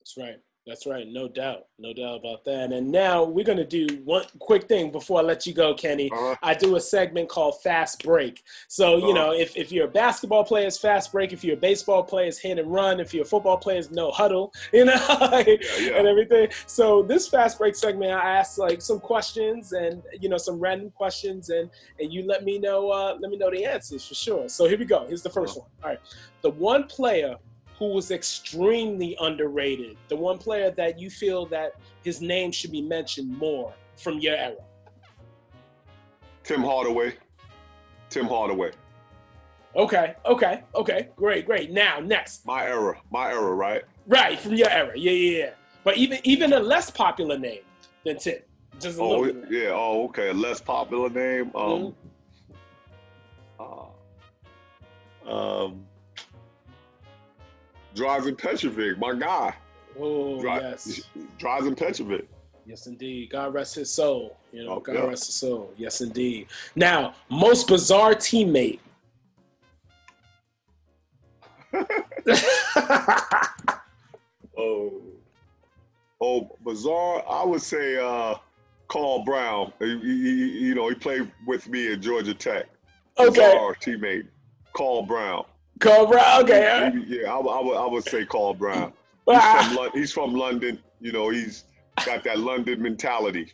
Speaker 1: That's right. That's right, no doubt, no doubt about that. And now we're gonna do one quick thing before I let you go, Kenny. Uh-huh. I do a segment called Fast Break. So uh-huh. you know, if, if you're a basketball player, it's fast break. If you're a baseball player, it's hit and run. If you're a football player, it's no huddle. (laughs) You know, yeah, yeah. and everything. So this fast break segment, I ask like some questions and you know some random questions, and and you let me know uh, let me know the answers for sure. So here we go. Here's the 1st uh-huh. one. All right, the one player who was extremely underrated, the one player that you feel that his name should be mentioned more from your era?
Speaker 2: Tim Hardaway. Tim Hardaway.
Speaker 1: Okay, okay, okay. Great, great. Now, next.
Speaker 2: My era. My era, right?
Speaker 1: Right, from your era. Yeah, yeah, yeah. But even even a less popular name than Tim. Just a
Speaker 2: oh,
Speaker 1: little bit.
Speaker 2: yeah. Oh, okay. A less popular name. Um, mm-hmm. uh, um Drazen Petrovic, my guy.
Speaker 1: Oh, yes.
Speaker 2: Drazen Petrovic.
Speaker 1: Yes, indeed. God rest his soul. You know, oh, God yeah. rest his soul. Yes, indeed. Now, most bizarre teammate. (laughs)
Speaker 2: oh, oh, bizarre. I would say uh, Carl Brown. He, he, you know, he played with me at Georgia Tech.
Speaker 1: Okay.
Speaker 2: Bizarre teammate, Carl Brown.
Speaker 1: Carl Brown. Okay.
Speaker 2: Yeah, I, I, would, I would say Carl Brown. (laughs) He's from, he's from London. You know, he's got that London mentality.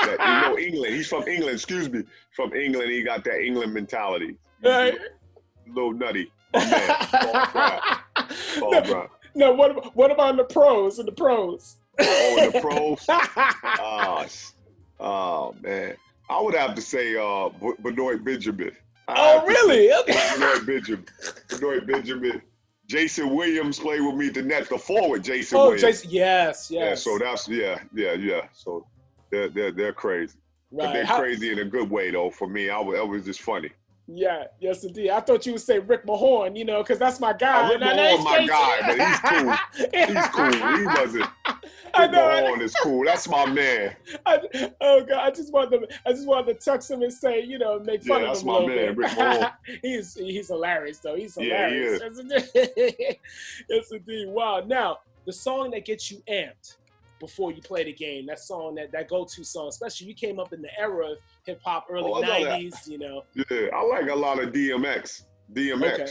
Speaker 2: That, you know, (laughs) England. He's from England. Excuse me, from England. He got that England mentality. He's right. a little nutty. My man, Brown. (laughs) Paul
Speaker 1: no, Brown. No, what what about the pros? In the pros.
Speaker 2: Oh, the pros. oh, oh man, I would have to say uh, Benoit Benjamin.
Speaker 1: Oh, really? Okay. (laughs)
Speaker 2: Benoit Benjamin. Benoit Benjamin. Jason Williams played with me. The net, the forward, Jason.
Speaker 1: Oh,
Speaker 2: Williams.
Speaker 1: Jason. Yes, yes.
Speaker 2: Yeah. So that's yeah, yeah, yeah. So they're they're they're crazy. But they're
Speaker 1: How-
Speaker 2: crazy in a good way though. For me, I was, it was just funny.
Speaker 1: Yeah, yes, indeed. I thought you would say Rick Mahorn, you know, because that's my guy.
Speaker 2: Uh, Rick Mahorn my
Speaker 1: he's
Speaker 2: guy,
Speaker 1: crazy.
Speaker 2: He's cool. He wasn't. (laughs)
Speaker 1: I
Speaker 2: Rick
Speaker 1: know. I,
Speaker 2: Mahorn is cool. That's my man.
Speaker 1: I, oh god, I just wanted to, I just wanted to text him and say, you know, make fun
Speaker 2: Yeah,
Speaker 1: of
Speaker 2: that's
Speaker 1: him a
Speaker 2: my man,
Speaker 1: bit.
Speaker 2: Rick Mahorn. (laughs)
Speaker 1: he's he's hilarious though. He's
Speaker 2: Yeah, he
Speaker 1: hilarious. Yes, indeed. (laughs) yes, indeed. Wow. Now the song that gets you amped before you play the game, that song, that that go-to song, especially you came up in the era of hip hop, early
Speaker 2: Oh, I know that.
Speaker 1: '90s. You know.
Speaker 2: Yeah, I like a lot of DMX. DMX.
Speaker 1: Okay.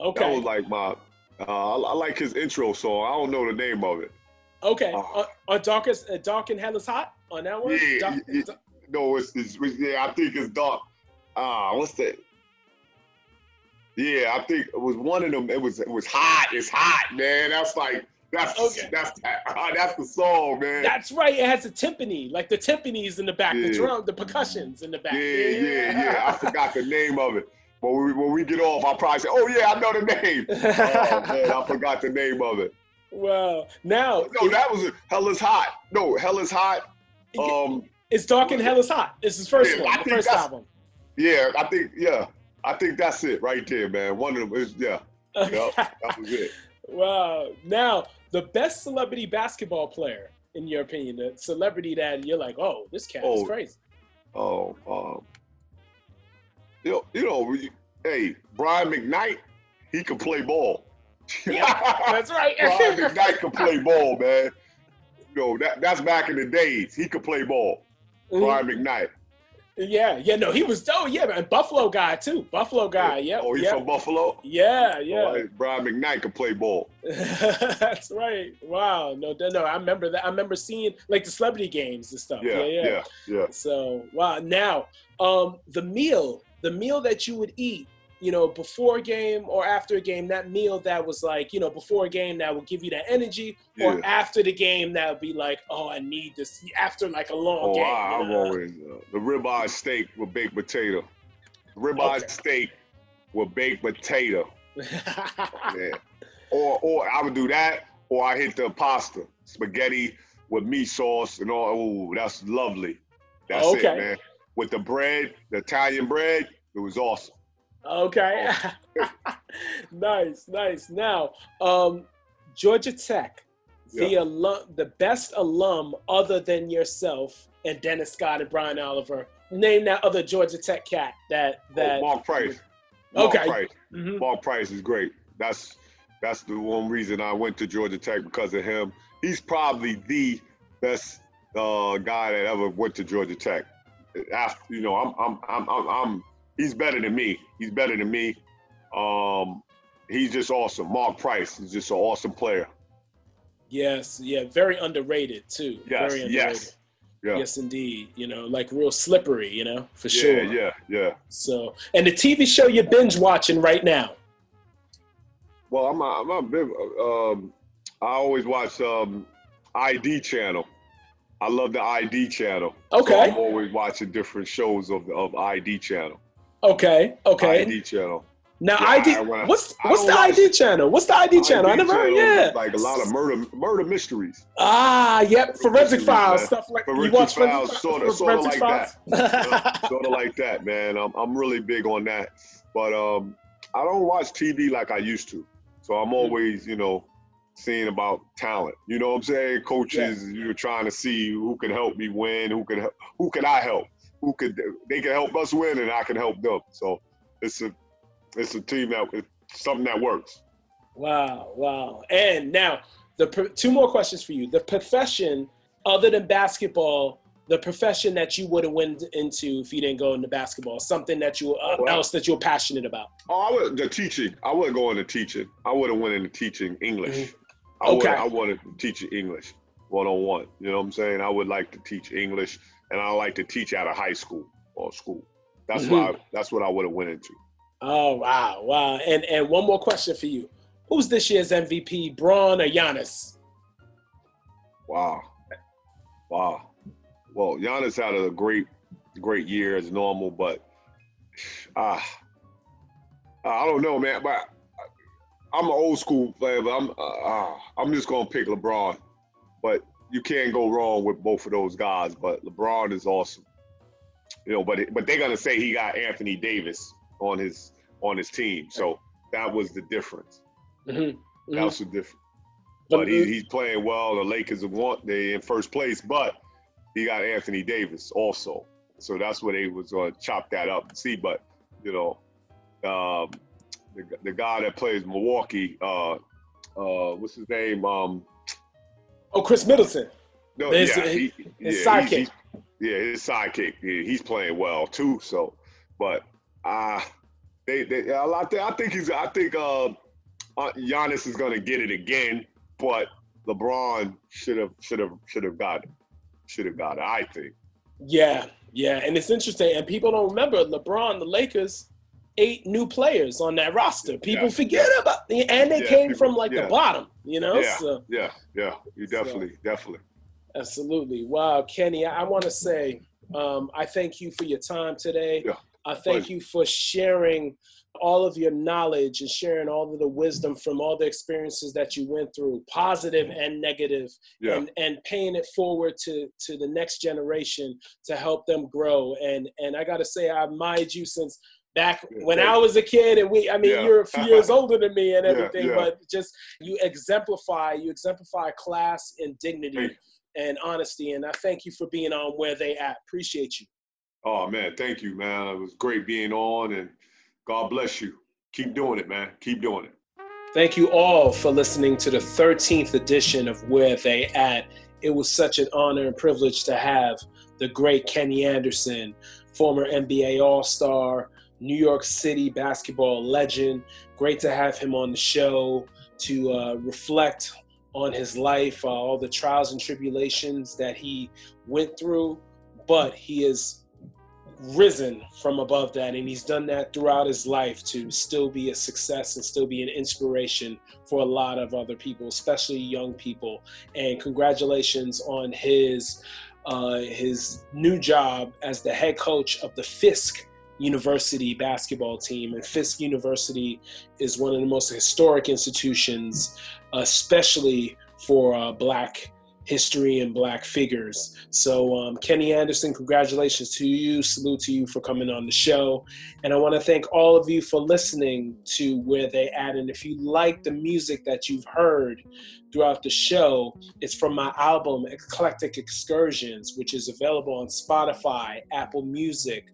Speaker 1: okay.
Speaker 2: That was like my. Uh, I, I like his intro song. I don't know the name of it.
Speaker 1: Okay.
Speaker 2: Oh.
Speaker 1: On, on darkest, uh, dark and hell is hot on that one.
Speaker 2: Yeah,
Speaker 1: Dark-
Speaker 2: yeah. No, it's, it's yeah. I think it's dark. Ah, what's that? Yeah, I think it was one of them. It was it was hot. It's hot, man. That's like that's
Speaker 1: Okay.
Speaker 2: that's that's the song, man.
Speaker 1: That's right. It has a timpani, like the timpani's in the back, the
Speaker 2: Yeah.
Speaker 1: drum, the percussions in the back.
Speaker 2: yeah, yeah, yeah. I forgot the name of it. But when we, when we get off, I'll probably say, "Oh yeah, I know the name." (laughs) oh man, I forgot the name of it.
Speaker 1: well, now
Speaker 2: No, that was Hell is Hot. No, Hell is Hot. Um,
Speaker 1: it's dark and hell is hot. It's his first
Speaker 2: Yeah,
Speaker 1: one, the first album.
Speaker 2: yeah, I think yeah, I think that's it right there, man. One of them is yeah, (laughs) Yep. that was it.
Speaker 1: wow. Now, the best celebrity basketball player, in your opinion, the celebrity that you're like, oh, this cat is
Speaker 2: Oh.
Speaker 1: crazy.
Speaker 2: Oh, um, you know, you know, we- hey, Brian McKnight, he can play ball.
Speaker 1: That's right. (laughs)
Speaker 2: Brian (laughs) McKnight can play ball, man. You know, that that's back in the days. He could play ball.
Speaker 1: Mhm.
Speaker 2: Brian McKnight.
Speaker 1: Yeah, yeah, no, he was dope. Yeah, man, Buffalo guy too. Buffalo guy. Yep.
Speaker 2: Oh, he's
Speaker 1: yep.
Speaker 2: from Buffalo.
Speaker 1: Yeah, yeah.
Speaker 2: Oh, Brian McKnight can play ball. (laughs)
Speaker 1: That's right. Wow. No, no. I remember that. I remember seeing like the celebrity games and stuff.
Speaker 2: Yeah,
Speaker 1: yeah.
Speaker 2: yeah, yeah.
Speaker 1: So wow. Now, um, the meal, the meal that you would eat, you know, before a game or after a game, that meal that was like, you know, before a game that would give you that energy, or after the game that would be like, oh, I need this. After like a long
Speaker 2: Oh,
Speaker 1: game.
Speaker 2: I,
Speaker 1: know?
Speaker 2: always uh, the ribeye steak with baked potato. Ribeye
Speaker 1: Okay.
Speaker 2: steak with baked potato. (laughs) Yeah. Or or I would do that, or I hit the pasta, spaghetti with meat sauce and all. Oh, that's lovely. That's
Speaker 1: Okay.
Speaker 2: it, man. With the bread, the Italian bread, it was awesome.
Speaker 1: Okay. (laughs) nice, nice. Now, um, Georgia Tech, the alum, the best alum other than yourself and Dennis Scott and Brian Oliver. Name that other Georgia Tech cat that that.
Speaker 2: oh, Mark Price. Mark
Speaker 1: Okay.
Speaker 2: Price.
Speaker 1: Mhm.
Speaker 2: Mark Price is great. That's that's the one reason I went to Georgia Tech because of him. He's probably the best uh, guy that ever went to Georgia Tech. After you know, I'm I'm I'm I'm, I'm he's better than me. He's better than me. Um, he's just awesome. Mark Price is just an awesome player.
Speaker 1: Yes, yeah, very underrated too.
Speaker 2: Yes,
Speaker 1: very underrated.
Speaker 2: yes. Yeah.
Speaker 1: Yes, indeed. You know, like real slippery. You know, for
Speaker 2: Yeah,
Speaker 1: sure.
Speaker 2: yeah, yeah.
Speaker 1: So, and the TV show you're binge watching right now.
Speaker 2: Well, I'm a, I'm a big. Um, I always watch um, ID channel. I love the ID channel. So
Speaker 1: Okay.
Speaker 2: I'm always watching different shows of of ID channel.
Speaker 1: Okay. Okay.
Speaker 2: ID channel.
Speaker 1: Now
Speaker 2: Yeah,
Speaker 1: ID.
Speaker 2: I wanna-
Speaker 1: what's
Speaker 2: I
Speaker 1: what's the
Speaker 2: watch-
Speaker 1: ID channel? What's the ID channel? I never heard. Yeah.
Speaker 2: Like a lot of murder murder mysteries.
Speaker 1: Ah, yep. Forensic
Speaker 2: Mysteries,
Speaker 1: files
Speaker 2: man.
Speaker 1: stuff like you
Speaker 2: Forensic
Speaker 1: watch
Speaker 2: Files,
Speaker 1: forensic (laughs)
Speaker 2: sorta- (laughs) sorta like
Speaker 1: files?
Speaker 2: sort of like that, man. I'm I'm really big on that. But um, I don't watch TV like I used to. So I'm always, you know, seeing about talent. You know what I'm saying? Coaches, you're trying to see who can help me win, who can help, who can I help, who could they can help us win, and I can help them. So it's a it's a team that it's something that works.
Speaker 1: Wow, wow. And now the two more questions for you. The profession other than basketball, the profession that you would have went into if you didn't go into basketball, something that you uh,
Speaker 2: Well-
Speaker 1: else that you're passionate about.
Speaker 2: Oh, I would the teaching. I would go into teaching. I would have went into teaching English.
Speaker 1: Mhm.
Speaker 2: I would
Speaker 1: Okay.
Speaker 2: I wanted to teach English one on one. You know what I'm saying? I would like to teach English, and I like to teach out of high school or school. That's
Speaker 1: Mhm.
Speaker 2: why. That's what I would have went into.
Speaker 1: Oh wow, wow. And and one more question for you. Who's this year's MVP, Braun or Giannis?
Speaker 2: Wow, wow. Well, Giannis had a great, great year as normal, but ah, I don't know, man. But I'm an old school player, but I'm uh, I'm just gonna pick LeBron. But you can't go wrong with both of those guys. But LeBron is awesome. You know, but it, but they're gonna say he got Anthony Davis on his on his team, so that was the difference. Mm-hmm. Mm-hmm. That was the difference. But he, he's playing well. The Lakers want they in first place, but he got Anthony Davis also. So that's where they was going to chop that up and see. But you know, um, the, the guy that plays Milwaukee, uh, uh, what's his name? Um,
Speaker 1: oh, Khris Middleton.
Speaker 2: No, his, yeah, he, his yeah, sidekick. He, yeah, his sidekick. Yeah, he's playing well too. So, but uh they, they I think I think he's I think uh, uh Giannis is gonna get it again, but LeBron should have should have should have got it. Should have got it, I think.
Speaker 1: Yeah, yeah, and it's interesting, and people don't remember LeBron, the Lakers, eight new players on that roster. People yeah, forget yeah. about, and they yeah, came people, from like the bottom, you know.
Speaker 2: Yeah, so, yeah, yeah. You definitely, so, definitely.
Speaker 1: Absolutely. Wow, Kenny, I, I want to say um, I thank you for your time today. Yeah. I thank Pleasure. you for sharing all of your knowledge and sharing all of the wisdom from all the experiences that you went through, positive and negative, yeah. and, and paying it forward to, to the next generation to help them grow. And and I gotta say, I admired you since back when I was a kid, and we, I mean, yeah. you're a few years (laughs) older than me and everything, yeah, yeah. but just you exemplify, you exemplify class and dignity and honesty. And I thank you for being on where they at. Appreciate you.
Speaker 2: Oh man, thank you, man. It was great being on, and God bless you. Keep doing it, man. Keep doing it.
Speaker 1: Thank you all for listening to the 13th edition of Where They At. It was such an honor and privilege to have the great Kenny Anderson, former NBA All Star, New York City basketball legend. Great to have him on the show to uh, reflect on his life, uh, all the trials and tribulations that he went through, but he is risen from above that and he's done that throughout his life to still be a success and still be an inspiration for a lot of other people especially young people and congratulations on his uh, his new job as the head coach of the fisk university basketball team and fisk university is one of the most historic institutions especially for uh, black history and black figures. So, um, Kenny Anderson, congratulations to you. Salute to you for coming on the show. And I want to thank all of you for listening to Where They At. And if you like the music that you've heard throughout the show, it's from my album, Eclectic Excursions, which is available on Spotify, Apple Music,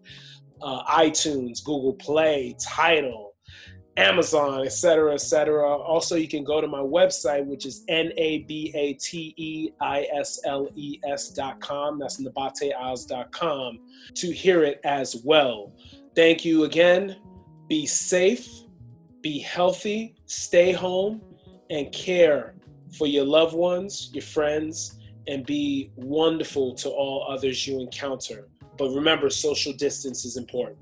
Speaker 1: uh, iTunes, Google Play, Tidal, Amazon, etc., etc. Also, you can go to my website, which is n-a-b-a-t-e-i-s-l-e-s dot com. That's dot com to hear it as well. Thank you again. Be safe, be healthy, stay home, and care for your loved ones, your friends, and be wonderful to all others you encounter. But remember, social distance is important.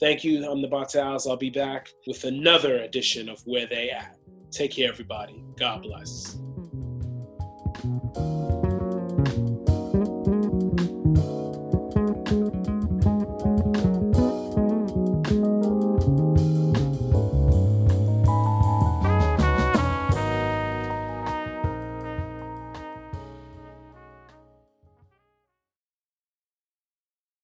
Speaker 1: Thank you. I'm the Battles. I'll be back with another edition of Where They At. Take care, everybody. God bless.